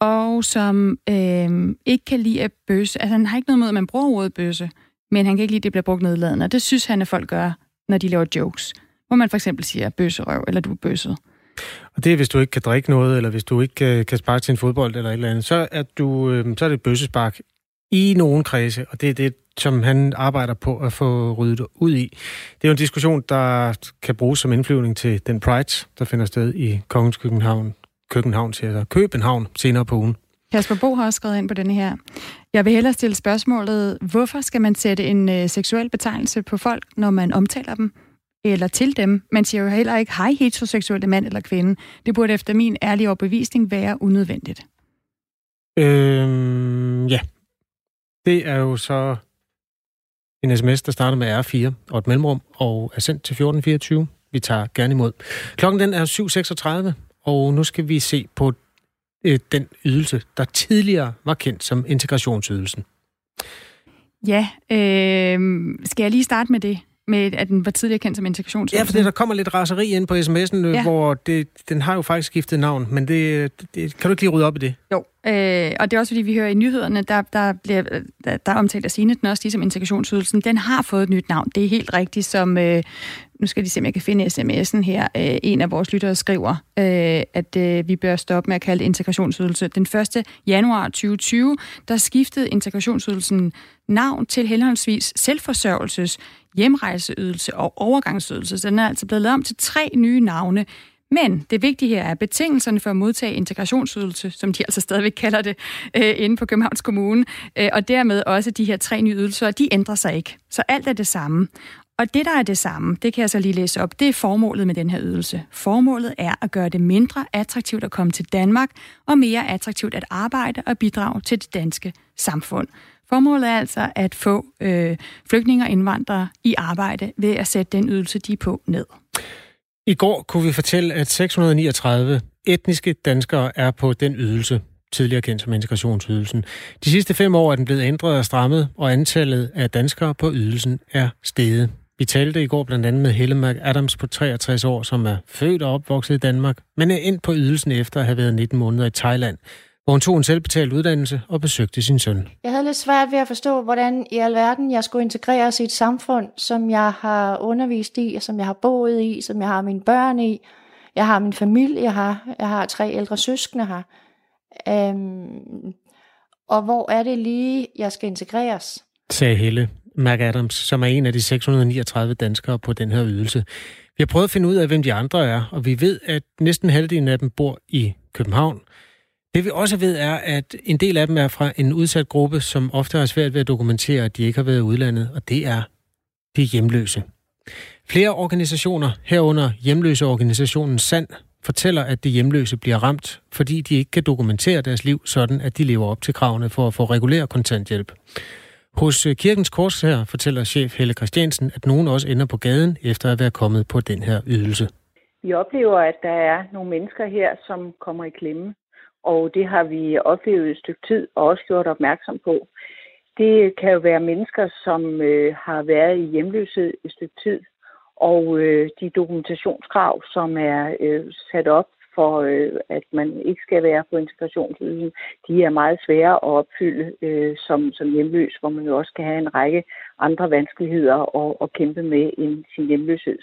og som øh, ikke kan lide at bøsse. Altså, han har ikke noget med, at man bruger ordet bøsse men han kan ikke lide, at det bliver brugt nedladende. Og det synes han, at folk gør, når de laver jokes. Hvor man for eksempel siger bøsserøv, eller du er bøsset. Og det er, hvis du ikke kan drikke noget, eller hvis du ikke øh, kan, sparke til en fodbold eller et eller andet, så er, du, øh, så er det bøssespark i nogen kredse, og det er det, som han arbejder på at få ryddet ud i. Det er jo en diskussion, der kan bruges som indflyvning til den Pride, der finder sted i Kongens København, København, siger København senere på ugen. Kasper Bo har også skrevet ind på denne her. Jeg vil hellere stille spørgsmålet, hvorfor skal man sætte en øh, seksuel betegnelse på folk, når man omtaler dem? Eller til dem. Man siger jo heller ikke, hej heteroseksuelle mand eller kvinde. Det burde efter min ærlige overbevisning være unødvendigt. Øhm, ja. Det er jo så en sms, der starter med R4 og et mellemrum, og er sendt til 1424. Vi tager gerne imod. Klokken den er 7.36, og nu skal vi se på øh, den ydelse, der tidligere var kendt som integrationsydelsen. Ja, øh, skal jeg lige starte med det? med, at den var tidligere kendt som integrationsydelse. Ja, for der kommer lidt raseri ind på sms'en, øh, ja. hvor det, den har jo faktisk skiftet navn, men det, det, kan du ikke lige rydde op i det? Jo, øh, og det er også fordi, vi hører i nyhederne, der, der, bliver, der, der omtalt af Signe, den også ligesom integrationsydelsen, den har fået et nyt navn. Det er helt rigtigt, som, øh, nu skal de se, om jeg kan finde sms'en her. Øh, en af vores lyttere skriver, øh, at øh, vi bør stoppe med at kalde det integrationsydelse. Den 1. januar 2020, der skiftede integrationsydelsen navn til henholdsvis selvforsørgelses, hjemrejseydelse og overgangsydelse. Så den er altså blevet lavet om til tre nye navne. Men det vigtige her er, at betingelserne for at modtage integrationsydelse, som de altså stadigvæk kalder det, øh, inde på Københavns Kommune, øh, og dermed også de her tre nye ydelser, de ændrer sig ikke. Så alt er det samme. Og det, der er det samme, det kan jeg så lige læse op, det er formålet med den her ydelse. Formålet er at gøre det mindre attraktivt at komme til Danmark, og mere attraktivt at arbejde og bidrage til det danske samfund. Formålet er altså at få øh, flygtninge og indvandrere i arbejde ved at sætte den ydelse, de er på, ned. I går kunne vi fortælle, at 639 etniske danskere er på den ydelse, tidligere kendt som integrationsydelsen. De sidste fem år er den blevet ændret og strammet, og antallet af danskere på ydelsen er steget. Vi talte i går blandt andet med Helle Adams på 63 år, som er født og opvokset i Danmark, men er endt på ydelsen efter at have været 19 måneder i Thailand hvor hun tog en selvbetalt uddannelse og besøgte sin søn. Jeg havde lidt svært ved at forstå, hvordan i alverden jeg skulle integreres i et samfund, som jeg har undervist i, som jeg har boet i, som jeg har mine børn i. Jeg har min familie jeg har. Jeg har tre ældre søskende her. Øhm, og hvor er det lige, jeg skal integreres? Sagde Helle Adams, som er en af de 639 danskere på den her ydelse. Vi har prøvet at finde ud af, hvem de andre er, og vi ved, at næsten halvdelen af dem bor i København. Det vi også ved er, at en del af dem er fra en udsat gruppe, som ofte har svært ved at dokumentere, at de ikke har været i udlandet, og det er de hjemløse. Flere organisationer, herunder hjemløseorganisationen SAND, fortæller, at de hjemløse bliver ramt, fordi de ikke kan dokumentere deres liv sådan, at de lever op til kravene for at få regulær kontanthjælp. Hos øh, Kirkens Kors her fortæller chef Helle Christiansen, at nogen også ender på gaden efter at være kommet på den her ydelse. Vi oplever, at der er nogle mennesker her, som kommer i klemme og det har vi oplevet et stykke tid og også gjort opmærksom på. Det kan jo være mennesker, som øh, har været i hjemløshed et stykke tid, og øh, de dokumentationskrav, som er øh, sat op for, øh, at man ikke skal være på integrationsydelsen, de er meget svære at opfylde øh, som, som hjemløs, hvor man jo også kan have en række andre vanskeligheder at, at kæmpe med end sin hjemløshed.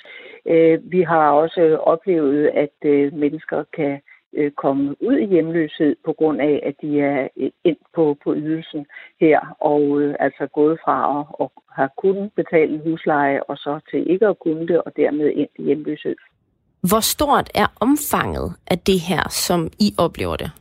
Øh, vi har også oplevet, at øh, mennesker kan øh, komme ud i hjemløshed på grund af, at de er øh, ind på, på ydelsen her, og øh, altså gået fra at, at have kunnet betale husleje, og så til ikke at kunne det, og dermed ind i hjemløshed. Hvor stort er omfanget af det her, som I oplever det?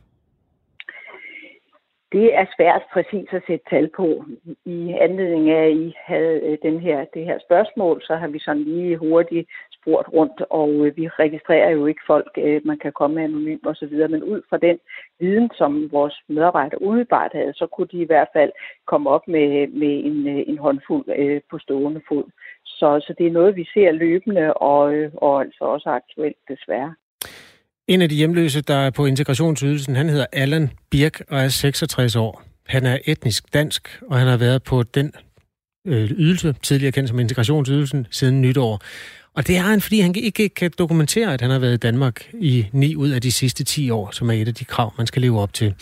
Det er svært præcis at sætte tal på. I anledning af, at I havde øh, den her, det her spørgsmål, så har vi sådan lige hurtigt spurgt rundt, og øh, vi registrerer jo ikke folk, øh, man kan komme anonym og så videre, men ud fra den viden, som vores medarbejdere umiddelbart havde, så kunne de i hvert fald komme op med, med en, øh, en håndfuld øh, på stående fod. Så, så det er noget, vi ser løbende og, øh, og altså også aktuelt desværre. En af de hjemløse, der er på integrationsydelsen, han hedder Allan Birk og er 66 år. Han er etnisk dansk, og han har været på den ydelse, tidligere kendt som integrationsydelsen, siden nytår. Og det har han, fordi han ikke kan dokumentere, at han har været i Danmark i 9 ud af de sidste 10 år, som er et af de krav, man skal leve op til.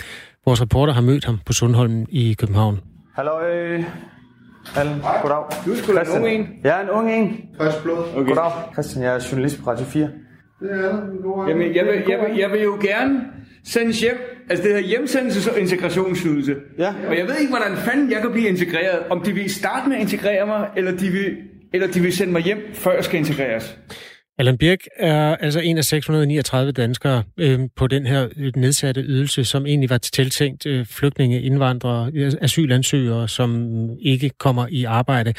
Vores reporter har mødt ham på Sundholm i København. Hallo. Allen, goddag. Du er en ung en. Jeg er en ung en. Frisk blod. Okay. Goddag. Christian, jeg er journalist på Radio 4. Det er det. Jamen, jeg vil, jeg, vil, jeg vil jo gerne sendes hjem. Altså, det hedder hjemsendelses- og integrationsydelse. Ja. Og jeg ved ikke, hvordan fanden jeg kan blive integreret. Om de vil starte med at integrere mig, eller de vil, eller de vil sende mig hjem, før jeg skal integreres. Allan Birk er altså en af 639 danskere øh, på den her nedsatte ydelse, som egentlig var tiltænkt øh, flygtninge, indvandrere, øh, asylansøgere, som ikke kommer i arbejde.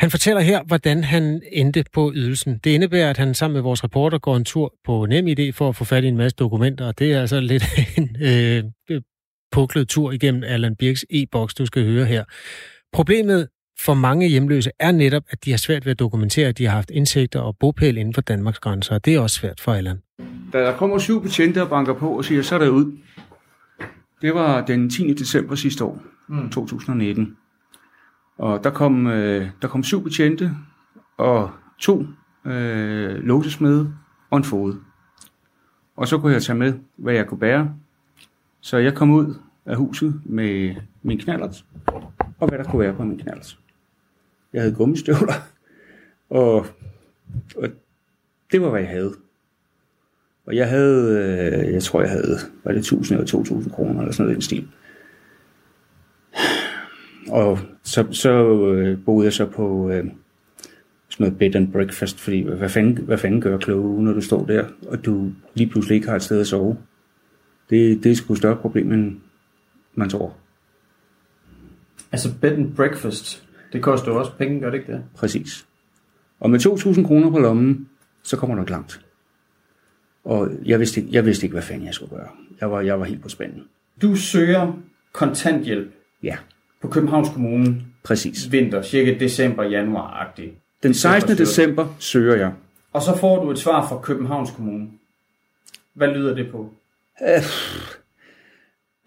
Han fortæller her, hvordan han endte på ydelsen. Det indebærer, at han sammen med vores reporter går en tur på NemID for at få fat i en masse dokumenter, og det er altså lidt en øh, puklet tur igennem Allan Birks e-boks, du skal høre her. Problemet for mange hjemløse er netop, at de har svært ved at dokumentere, at de har haft indsigter og bopæl inden for Danmarks grænser, og det er også svært for Allan. Da der kommer syv betjente og banker på og siger, så er der ud. Det var den 10. december sidste år, mm. 2019. Og der kom, øh, der kom syv betjente og to øh, låsesmede og en fod. Og så kunne jeg tage med, hvad jeg kunne bære. Så jeg kom ud af huset med min knallert, og hvad der kunne være på min knallert. Jeg havde gummistøvler, og, og det var, hvad jeg havde. Og jeg havde, øh, jeg tror, jeg havde, var det 1000 eller 2000 kroner, eller sådan noget i den stil. Og så, så øh, boede jeg så på øh, sådan noget bed and breakfast, fordi hvad fanden, hvad fanden gør kloge, når du står der, og du lige pludselig ikke har et sted at sove. Det, det er sgu et større problem, end man tror. Altså bed and breakfast, det koster jo også penge, gør det ikke det? Præcis. Og med 2.000 kroner på lommen, så kommer du ikke langt. Og jeg vidste, ikke, jeg vidste ikke, hvad fanden jeg skulle gøre. Jeg var, jeg var helt på spænden. Du søger kontanthjælp. Ja. På Københavns Kommune. Præcis. Vinter, cirka december, januar-agtigt. Den 16. december søger jeg. Og så får du et svar fra Københavns Kommune. Hvad lyder det på? Øh,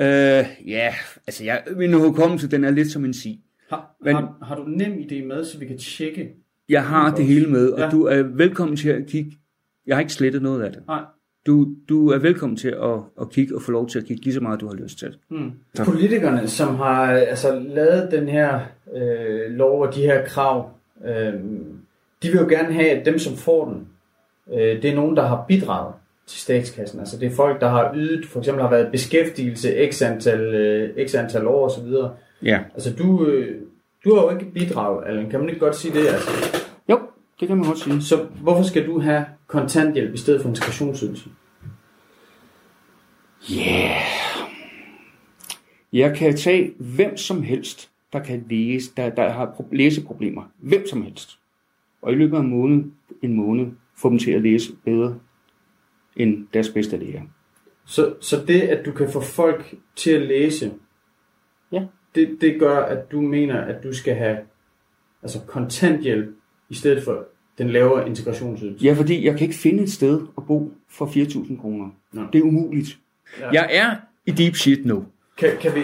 øh, ja, altså jeg, min hukommelse, den er lidt som en sig. Har, Men, har, har du nem idé med, så vi kan tjekke? Jeg har det hele med, og ja. du er velkommen til at kigge. Jeg har ikke slettet noget af det. Nej. Du, du er velkommen til at, at kigge og få lov til at kigge lige så meget, du har lyst til. Hmm. Politikerne, som har altså, lavet den her øh, lov og de her krav, øh, de vil jo gerne have, at dem, som får den, øh, det er nogen, der har bidraget til statskassen. Altså det er folk, der har ydet, for eksempel har været beskæftigelse x antal, øh, x antal år osv. Ja. Altså du, øh, du har jo ikke bidraget, Allan. Kan man ikke godt sige det? Altså? Jo, det kan man godt sige. Så hvorfor skal du have kontanthjælp i stedet for integrationsydelse? Yeah. Jeg kan tage hvem som helst, der kan læse, der, der har læseproblemer. Hvem som helst. Og i løbet af en måned, en måned få dem til at læse bedre end deres bedste lærer. Så, så det, at du kan få folk til at læse, ja. Det, det gør, at du mener, at du skal have altså kontanthjælp i stedet for den lavere integrationsydelse? Ja, fordi jeg kan ikke finde et sted at bo for 4.000 kroner. No. Det er umuligt. Ja. Jeg er i deep shit nu. Kan, kan, vi,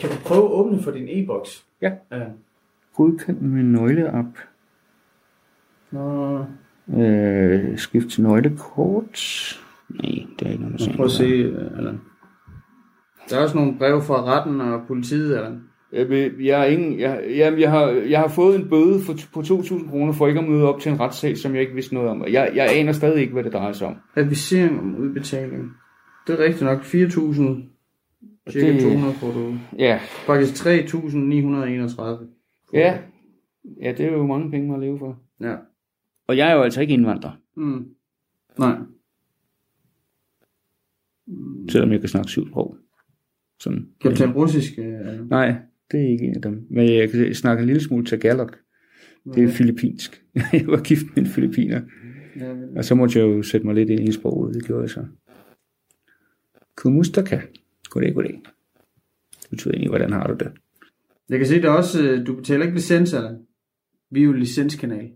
kan vi prøve at åbne for din e-boks? Ja. ja. Godkend med nøgleapp. Nå. Øh, skift til nøglekort. Nej, det er ikke noget, der Prøv at se, eller... Der er også nogle breve fra retten og politiet, eller? Jeg, jeg, er ingen, jeg, jamen, jeg, har, jeg har fået en bøde for, på 2.000 kroner for ikke at møde op til en retssag, som jeg ikke vidste noget om. Jeg, jeg aner stadig ikke, hvad det drejer sig om. Advisering om udbetaling. Det er rigtigt nok. 4.000, cirka Det- 200 får du. Ja. Faktisk 3.931. Ja. Ja, det er jo mange penge at leve for. Ja. Og jeg er jo altså ikke indvandrer, Mm. Nej. selvom jeg kan snakke syv sprog. Sådan. Kan du tale russisk? øh? Nej, det er ikke en af dem. Men jeg kan snakke en lille smule tagalog. Det er filippinsk. Jeg var gift med en filippiner. Ja, men- Og så måtte jeg jo sætte mig lidt ind i sproget. Det gjorde jeg så. Kumustaka. Goddag, goddag. Det betyder egentlig, hvordan har du det? Jeg kan se, der også, øh, du betaler ikke licens, eller? Vi er jo en licenskanal.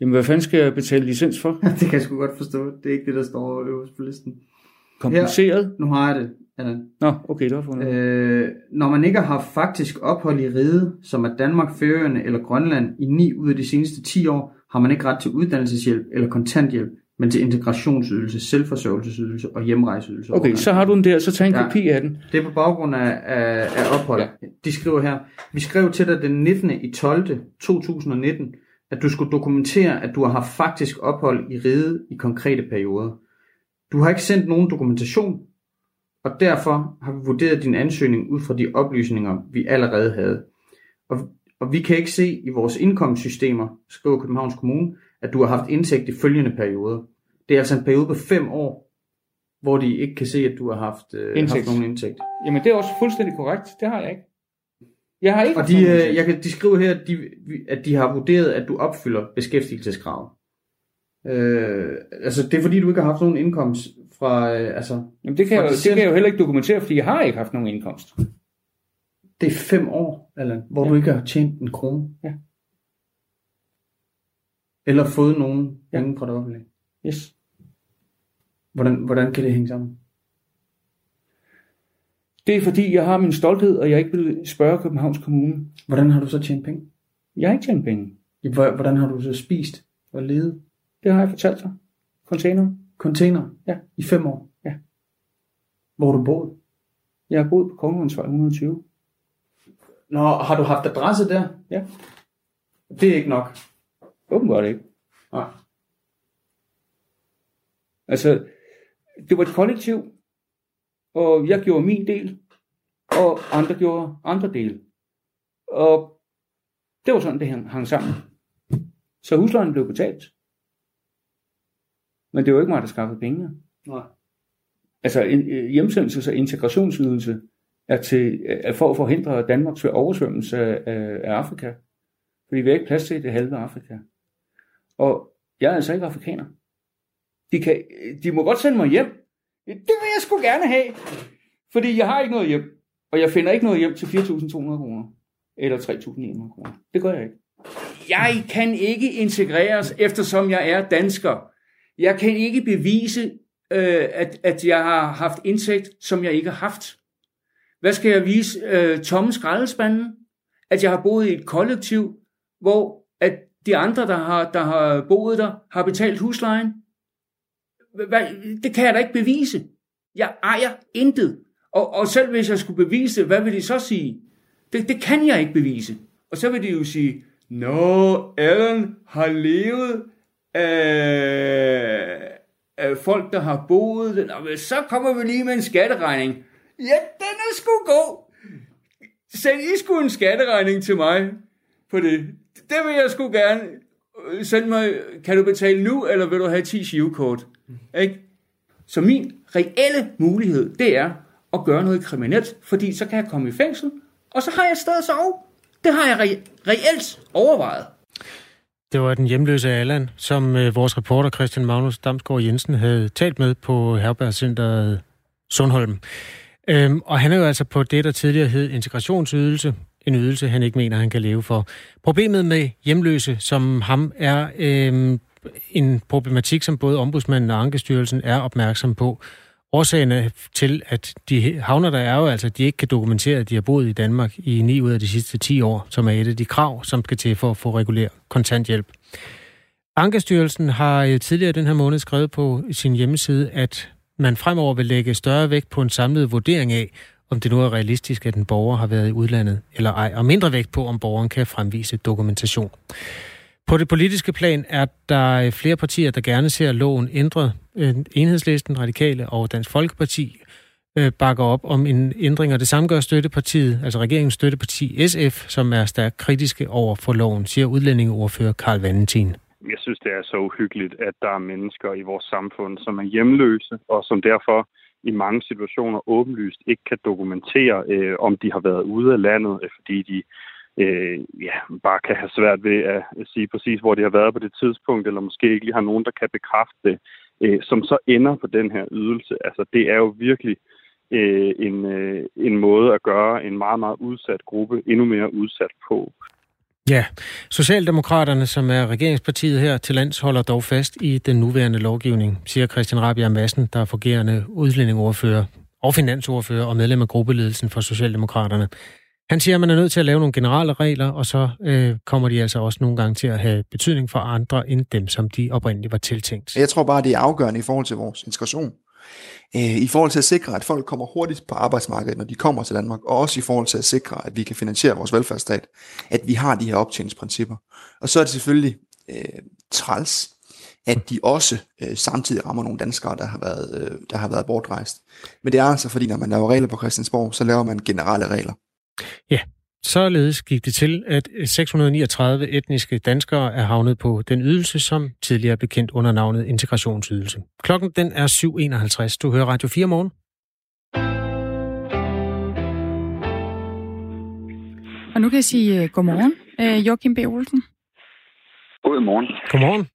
Jamen, hvad fanden skal jeg betale licens for? det kan jeg sgu godt forstå. Det er ikke det, der står øverst på listen. Kompenseret? Her, nu har jeg det, Allan. Nå, okay, det var fundet. Øh, når man ikke har faktisk ophold i riget, som er Danmark, Færøerne eller Grønland i 9 ud af de seneste 10 år, har man ikke ret til uddannelseshjælp eller kontanthjælp, men til integrationsydelse, selvforsørgelsesydelse og hjemrejseydelse. Okay, så har du den der, så tag en kopi af den. Det er på baggrund af, af, af ophold. Ja. De skriver her, vi skrev til dig den 19. i 12. 2019, at du skulle dokumentere, at du har haft faktisk ophold i riget i konkrete perioder. Du har ikke sendt nogen dokumentation, og derfor har vi vurderet din ansøgning ud fra de oplysninger, vi allerede havde. Og, og vi kan ikke se i vores indkomstsystemer, skriver Københavns Kommune, at du har haft indtægt i følgende perioder. Det er altså en periode på fem år, hvor de ikke kan se, at du har haft, øh, Indtægt. haft nogen indtægt. Jamen, det er også fuldstændig korrekt. Det har jeg ikke. Jeg har ikke Og de, øh, jeg kan, de skriver her, at de, at de har vurderet, at du opfylder beskæftigelseskravet. Øh, altså, det er fordi, du ikke har haft nogen indkomst fra... Øh, altså, Jamen, det kan, jeg, jo- det december. kan jeg jo heller ikke dokumentere, fordi jeg har ikke haft nogen indkomst. Det er fem år, Allan, hvor ja. du ikke har tjent en krone. Ja. Eller fået nogen penge fra det offentlige. Yes. Hvordan, hvordan kan det hænge sammen? Det er fordi, jeg har min stolthed, og jeg ikke vil spørge Københavns Kommune. Hvordan har du så tjent penge? Jeg har ikke tjent penge. Hvordan har du så spist og levet? Det har jeg fortalt dig. Container. Container? Ja. I fem år? Ja. Hvor du boet? Jeg har boet på Kongevandsvej 120. Nå, har du haft adresse der? Ja. Det er ikke nok. Åbenbart ikke. Nej. Altså, det var et kollektiv, og jeg gjorde min del, og andre gjorde andre dele. Og det var sådan, det hang sammen. Så huslejen blev betalt. Men det var ikke mig, der skaffede pengene. Nej. Altså, øh, hjemsendelses- og integrationsydelse er, til, er for at forhindre Danmarks oversvømmelse af, af, af Afrika. Fordi vi har ikke plads til det halve Afrika. Og jeg er altså ikke afrikaner. De, kan, de må godt sende mig hjem. Det vil jeg sgu gerne have. Fordi jeg har ikke noget hjem. Og jeg finder ikke noget hjem til 4.200 kroner. Eller 3.900 kroner. Det gør jeg ikke. Jeg kan ikke integreres, eftersom jeg er dansker. Jeg kan ikke bevise, øh, at, at jeg har haft indtægt, som jeg ikke har haft. Hvad skal jeg vise? Øh, tomme skraldespanden? At jeg har boet i et kollektiv, hvor at de andre, der har, der har boet der, har betalt huslejen? Hvad, det kan jeg da ikke bevise. Jeg ejer intet. Og, og selv hvis jeg skulle bevise det, hvad vil de så sige? Det, det kan jeg ikke bevise. Og så vil de jo sige, Nå, Allen har levet af, folk, der har boet. Nå, så kommer vi lige med en skatteregning. Ja, den er sgu god. Send I sgu en skatteregning til mig på det. Det vil jeg sgu gerne. Send mig, kan du betale nu, eller vil du have 10 shivkort? Ikke? Så min reelle mulighed, det er at gøre noget kriminelt, fordi så kan jeg komme i fængsel, og så har jeg et sted at sove. Det har jeg re- reelt overvejet. Det var den hjemløse Allan, som øh, vores reporter Christian Magnus Damsgaard Jensen havde talt med på Herbergscenteret Sundholm. Øhm, og han er jo altså på det, der tidligere hed integrationsydelse. En ydelse, han ikke mener, han kan leve for. Problemet med hjemløse, som ham, er øhm, en problematik, som både ombudsmanden og Ankestyrelsen er opmærksom på. Årsagerne til, at de havner der er jo altså, at de ikke kan dokumentere, at de har boet i Danmark i 9 ud af de sidste 10 år, som er et af de krav, som skal til for at få regulær kontanthjælp. Ankestyrelsen har øh, tidligere den her måned skrevet på sin hjemmeside, at man fremover vil lægge større vægt på en samlet vurdering af, om det nu er realistisk, at en borger har været i udlandet eller ej, og mindre vægt på, om borgeren kan fremvise dokumentation. På det politiske plan er der øh, flere partier, der gerne ser loven ændret. Øh, Enhedslisten, Radikale og Dansk Folkeparti øh, bakker op om en ændring, og det samme gør støttepartiet, altså regeringens støtteparti SF, som er stærkt kritiske over for loven, siger udlændingeordfører Karl Valentin. Jeg synes, det er så uhyggeligt, at der er mennesker i vores samfund, som er hjemløse, og som derfor i mange situationer åbenlyst ikke kan dokumentere, øh, om de har været ude af landet, øh, fordi de øh, ja, bare kan have svært ved at sige præcis, hvor de har været på det tidspunkt, eller måske ikke lige har nogen, der kan bekræfte det, øh, som så ender på den her ydelse. Altså, det er jo virkelig øh, en, øh, en måde at gøre en meget, meget udsat gruppe endnu mere udsat på. Ja, Socialdemokraterne, som er regeringspartiet her til lands, holder dog fast i den nuværende lovgivning, siger Christian Rabia Madsen, der er fungerende udlændingeordfører og finansordfører og medlem af gruppeledelsen for Socialdemokraterne. Han siger, at man er nødt til at lave nogle generelle regler, og så øh, kommer de altså også nogle gange til at have betydning for andre end dem, som de oprindeligt var tiltænkt. Jeg tror bare, det er afgørende i forhold til vores integration. Øh, I forhold til at sikre, at folk kommer hurtigt på arbejdsmarkedet, når de kommer til Danmark, og også i forhold til at sikre, at vi kan finansiere vores velfærdsstat, at vi har de her optjeningsprincipper. Og så er det selvfølgelig øh, træls, at de også øh, samtidig rammer nogle danskere, der har, været, øh, der har været bortrejst. Men det er altså fordi, når man laver regler på Christiansborg, så laver man generelle regler. Ja, således gik det til, at 639 etniske danskere er havnet på den ydelse, som tidligere blev kendt under navnet integrationsydelse. Klokken den er 7.51. Du hører Radio 4 morgen. Og nu kan jeg sige uh, godmorgen, uh, Joachim B. Olsen. Godmorgen. Godmorgen.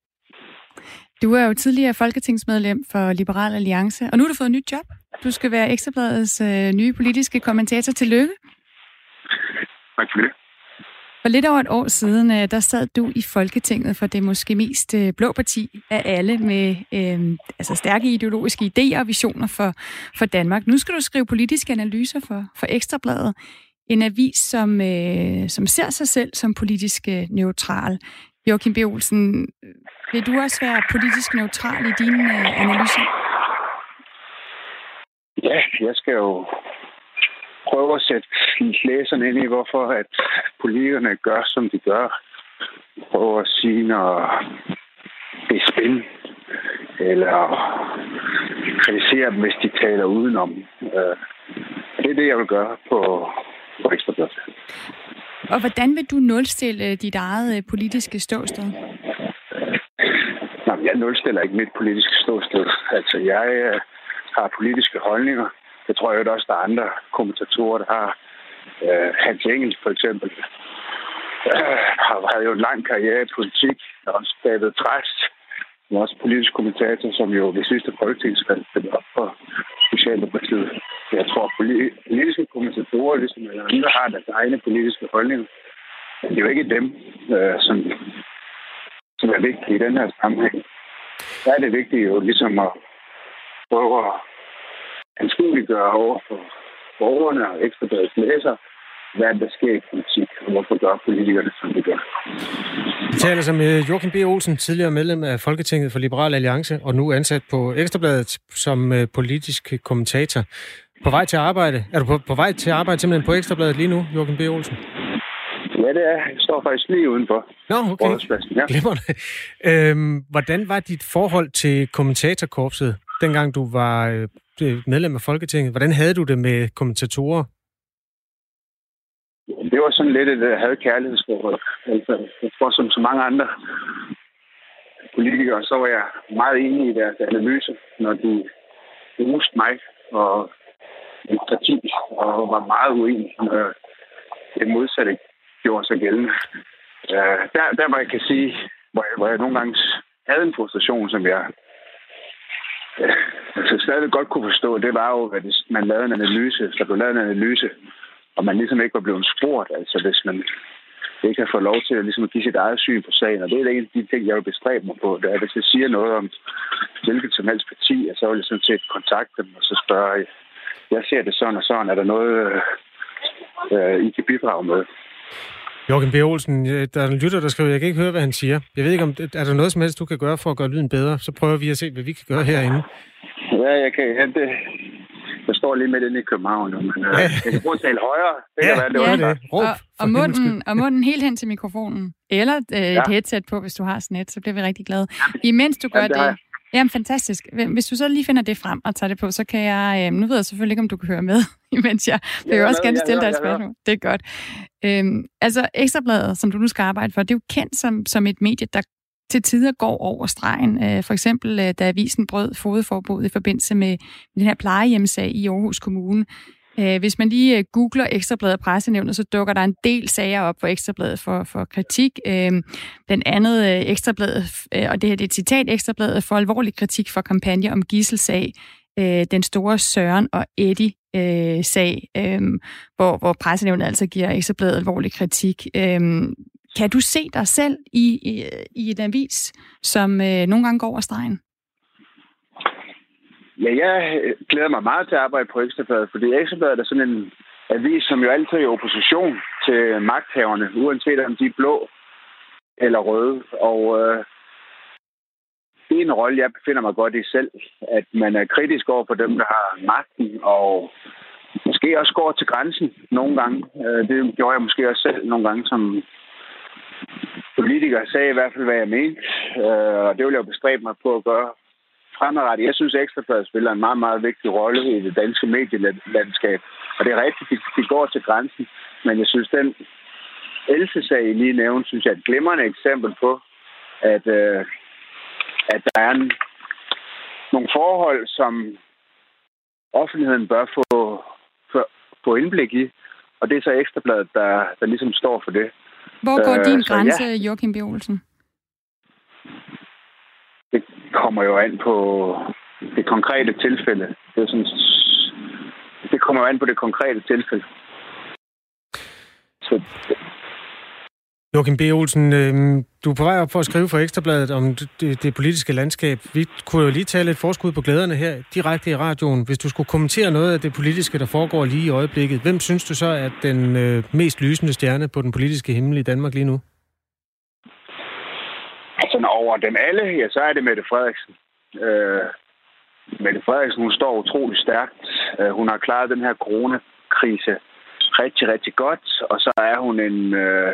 Du er jo tidligere folketingsmedlem for Liberal Alliance, og nu har du fået et nyt job. Du skal være Ekstrabladets uh, nye politiske kommentator. Tillykke. Tak for det. For lidt over et år siden, øh, der sad du i Folketinget for det måske mest øh, blå parti af alle med øh, altså stærke ideologiske idéer og visioner for, for Danmark. Nu skal du skrive politiske analyser for, for Ekstrabladet. En avis, som, øh, som ser sig selv som politisk øh, neutral. Joachim B. Olsen, vil du også være politisk neutral i dine øh, analyser? Ja, jeg skal jo prøve at sætte læserne ind i, hvorfor at politikerne gør, som de gør. Prøve at sige, når det er spændende, eller kritisere dem, hvis de taler udenom. Øh, det er det, jeg vil gøre på, på Ekstrabladet. Og hvordan vil du nulstille dit eget øh, politiske ståsted? Jamen, jeg nulstiller ikke mit politiske ståsted. Altså, jeg øh, har politiske holdninger, det tror jeg også, der er andre kommentatorer, der har. Uh, Hans Engels for eksempel øh, har, har jo en lang karriere i politik. Og også David Træst, som også politisk kommentator, som jo det sidste folketingsvalg stillede op for Socialdemokratiet. Jeg tror, politiske kommentatorer, ligesom andre, har deres egne politiske holdninger. Men det er jo ikke dem, uh, som, som er vigtige i den her sammenhæng. Der er det vigtigt jo ligesom at prøve at anskueliggøre over for borgerne og ekstrabladets læser, hvad der sker i politik, og hvorfor gør politikerne, som de gør. Vi taler som Joachim B. Olsen, tidligere medlem af Folketinget for Liberal Alliance, og nu ansat på Ekstrabladet som øh, politisk kommentator. På vej til arbejde. Er du på, på vej til arbejde simpelthen på Ekstrabladet lige nu, Joachim B. Olsen? Ja, det er. Jeg står faktisk lige udenfor. Nå, okay. Ja. Glimrende. Øhm, hvordan var dit forhold til kommentatorkorpset, dengang du var øh, medlem af Folketinget. Hvordan havde du det med kommentatorer? Det var sådan lidt et øh, had kærlighedsforhold. Altså, jeg tror, som så mange andre politikere, så var jeg meget enig i deres analyse, når de roste mig og mit parti, og var meget uenig, når det modsatte gjorde sig gældende. Der, der hvor jeg kan sige, hvor jeg, hvor jeg nogle gange havde en frustration, som jeg altså stadig godt kunne forstå, det var jo, at man lavede en analyse, så blev lavet en analyse, og man ligesom ikke var blevet spurgt, altså hvis man ikke har fået lov til at, ligesom at give sit eget syn på sagen. Og det er en af de ting, jeg vil bestræbe mig på. Det er, hvis jeg siger noget om hvilket som helst parti, så vil jeg sådan set kontakte dem og så spørge, jeg ser det sådan og sådan, er der noget, øh, I kan bidrage med? Jorgen B. Olsen, der er en lytter, der skriver, jeg kan ikke høre, hvad han siger. Jeg ved ikke, om er der noget som helst, du kan gøre for at gøre lyden bedre? Så prøver vi at se, hvad vi kan gøre herinde. Ja, jeg kan. Ja, det, Jeg står lige midt inde i København nu, men øh, jeg kan prøve at tale højere. Det Ja, kan være, det var det. Råb, og, og, munden, og munden helt hen til mikrofonen. Eller øh, et Ja. headset på, hvis du har sådan et, så bliver vi rigtig glade. Imens du gør Jamen, det det... Jamen, fantastisk. Hvis du så lige finder det frem og tager det på, så kan jeg... Øh, nu ved jeg selvfølgelig ikke, om du kan høre med, imens jeg vil jeg jo også hører, gerne stille dig et spørgsmål. Det er godt. Øhm, altså, Ekstrabladet, som du nu skal arbejde for, det er jo kendt som, som et medie, der til tider går over stregen. Øh, for eksempel, øh, da avisen brød fodforbud i forbindelse med den her plejehjemsag i Aarhus Kommune. Øh, hvis man lige øh, googler Ekstrabladet og pressenævnet, så dukker der en del sager op for Ekstrabladet for, for kritik. Øh, Blandt andet øh, Ekstrabladet, og det her det er et citat, Ekstrabladet for alvorlig kritik for kampagne om gisselsag, den store Søren og Eddie øh, sag, øh, hvor, hvor pressenævnet altså giver Ekstrabladet alvorlig kritik. Øh, kan du se dig selv i, i, i et avis, som øh, nogle gange går over stregen? Ja, jeg øh, glæder mig meget til at arbejde på Ekstrabladet, fordi Ekstrabladet er sådan en avis, som jo altid er i opposition til magthaverne, uanset om de er blå eller røde. Og øh, det er en rolle, jeg befinder mig godt i selv, at man er kritisk over for dem, der har magten, og måske også går til grænsen nogle gange. Øh, det gjorde jeg måske også selv nogle gange som politiker, sagde i hvert fald, hvad jeg mente, øh, og det vil jeg jo bestræbe mig på at gøre fremadrettet. Jeg synes, at Ekstrabladet spiller en meget, meget vigtig rolle i det danske medielandskab. Og det er rigtigt, de, de går til grænsen. Men jeg synes, den Else-sag, I lige nævnte, synes jeg er et glimrende eksempel på, at, øh, at der er en, nogle forhold, som offentligheden bør få, få, få indblik i. Og det er så Ekstrabladet, der, der ligesom står for det. Hvor går Øh, din så grænse, ja. Joachim B. Olsen? Det kommer jo an på det konkrete tilfælde. Det, er sådan, det kommer jo an på det konkrete tilfælde. Så Joachim B. Olsen, øh, du er på vej op for at skrive for Ekstrabladet om det, det politiske landskab. Vi kunne jo lige tage lidt forskud på glæderne her direkte i radioen. Hvis du skulle kommentere noget af det politiske, der foregår lige i øjeblikket, hvem synes du så er den øh, mest lysende stjerne på den politiske himmel i Danmark lige nu? Altså over dem alle, ja, så er det Mette Frederiksen. Øh, Mette Frederiksen, hun står utrolig stærkt. Øh, hun har klaret den her coronakrise rigtig, rigtig godt. Og så er hun en, øh,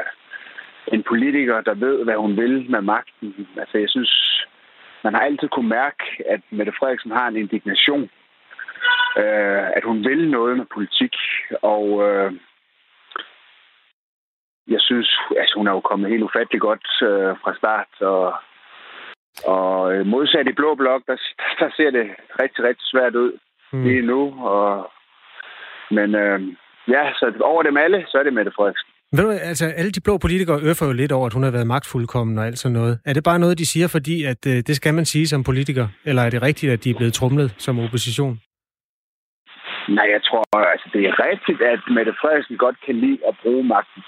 en politiker, der ved, hvad hun vil med magten. Altså, jeg synes, man har altid kunne mærke, at Mette Frederiksen har en indignation. Øh, at hun vil noget med politik. Og øh, jeg synes, altså, hun er jo kommet helt ufattelig godt øh, fra start. Og, og øh, modsat i Blå Blok, der, der ser det rigtig, rigtig svært ud mm. lige nu. Og, men øh, ja, så over dem alle, så er det Mette Frederiksen. Ved du, altså alle de blå politikere øffer jo lidt over, at hun har været magtfuldkommen og alt sådan noget. Er det bare noget, de siger, fordi at øh, det skal man sige som politiker? Eller er det rigtigt, at de er blevet trumlet som opposition? Nej, jeg tror, altså, det er rigtigt, at Mette Frederiksen godt kan lide at bruge magten.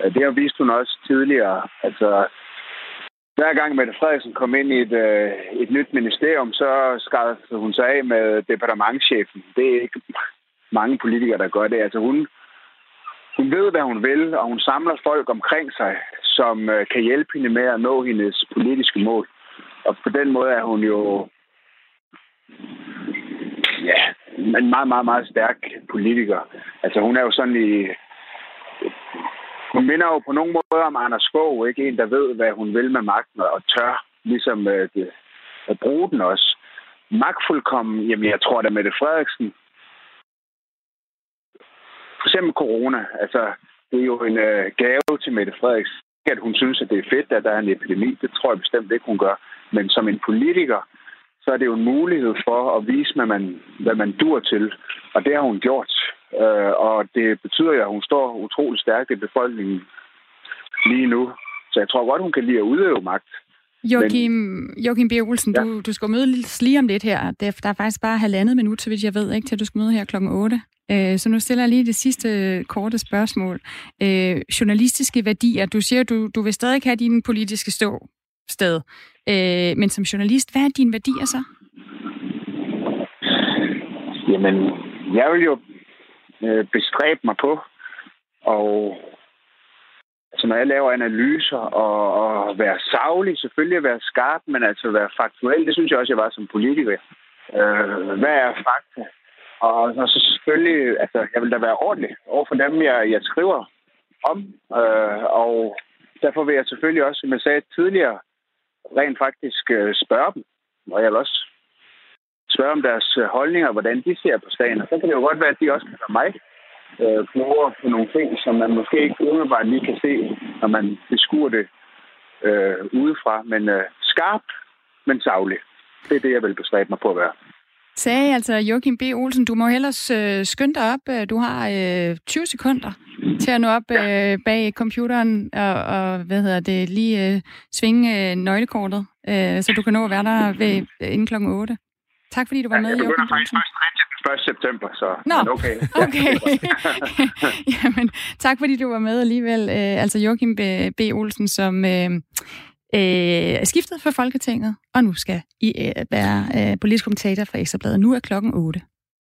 Øh, det har vist hun også tidligere. Altså, hver gang Mette Frederiksen kom ind i et, øh, et nyt ministerium, så skar hun sig af med departementchefen. Det er ikke mange politikere, der gør det. Altså, hun, hun ved, hvad hun vil, og hun samler folk omkring sig, som øh, kan hjælpe hende med at nå hendes politiske mål. Og på den måde er hun jo ja, en meget, meget, meget stærk politiker. Altså, hun er jo sådan i... Hun minder jo på nogen måde om Anders Fogh, ikke? En, der ved, hvad hun vil med magten, og tør ligesom øh, det, at bruge den også. Magtfuldkommen, jamen jeg tror da Mette Frederiksen, for eksempel corona, altså det er jo en øh, gave til Mette Frederiksen, at hun synes, at det er fedt, at der er en epidemi. Det tror jeg bestemt ikke, hun gør. Men som en politiker, så er det jo en mulighed for at vise, hvad man, hvad man dur til. Og det har hun gjort. Øh, og det betyder jo, at hun står utrolig stærkt i befolkningen lige nu. Så jeg tror godt, hun kan lide at udøve magt. Joachim, Joachim B. Olsen, ja. du, du skal møde lige om lidt her. Der, der er faktisk bare halvandet minut, så vidt jeg ved, ikke, til du skal møde her klokken 8. Øh, så nu stiller jeg lige det sidste korte spørgsmål. Øh, journalistiske værdier. Du siger, du, du vil stadig have din politiske ståsted. Øh, men som journalist, hvad er dine værdier så? Jamen, jeg vil jo øh, bestræbe mig på og altså når jeg laver analyser og, og være savlig, selvfølgelig være skarp, men altså være faktuel, det synes jeg også, jeg var som politiker. Øh, hvad er fakta? Og, og så selvfølgelig, altså, jeg vil da være ordentlig over for dem, jeg, jeg skriver om. Øh, og derfor vil jeg selvfølgelig også, som jeg sagde tidligere, rent faktisk øh, spørge dem. Og jeg vil også spørge om deres øh, holdninger, hvordan de ser på sagen. Og så kan det jo godt være, at de også kan være mig øh, klogere på nogle ting, som man måske ikke umiddelbart lige kan se, når man beskuer det øh, udefra. Men øh, skarp, men savlig. Det er det, jeg vil bestræbe mig på at være. Sagde altså Joachim B. Olsen, du må ellers øh, skynde dig op. Du har øh, 20 sekunder til at nå op øh, bag computeren og, og hvad hedder det, lige øh, svinge øh, nøglekortet, øh, så du kan nå at være der ved, øh, inden klokken 8. Tak fordi du var ja, med, Joachim B. Olsen. 1. september, så Nå, okay. okay. Jamen, tak fordi du var med alligevel. Øh, altså Joachim B. B. Olsen, som øh, øh, er skiftet for Folketinget, og nu skal I øh, være øh, politisk kommentator for Ekstrabladet. Nu er klokken 8.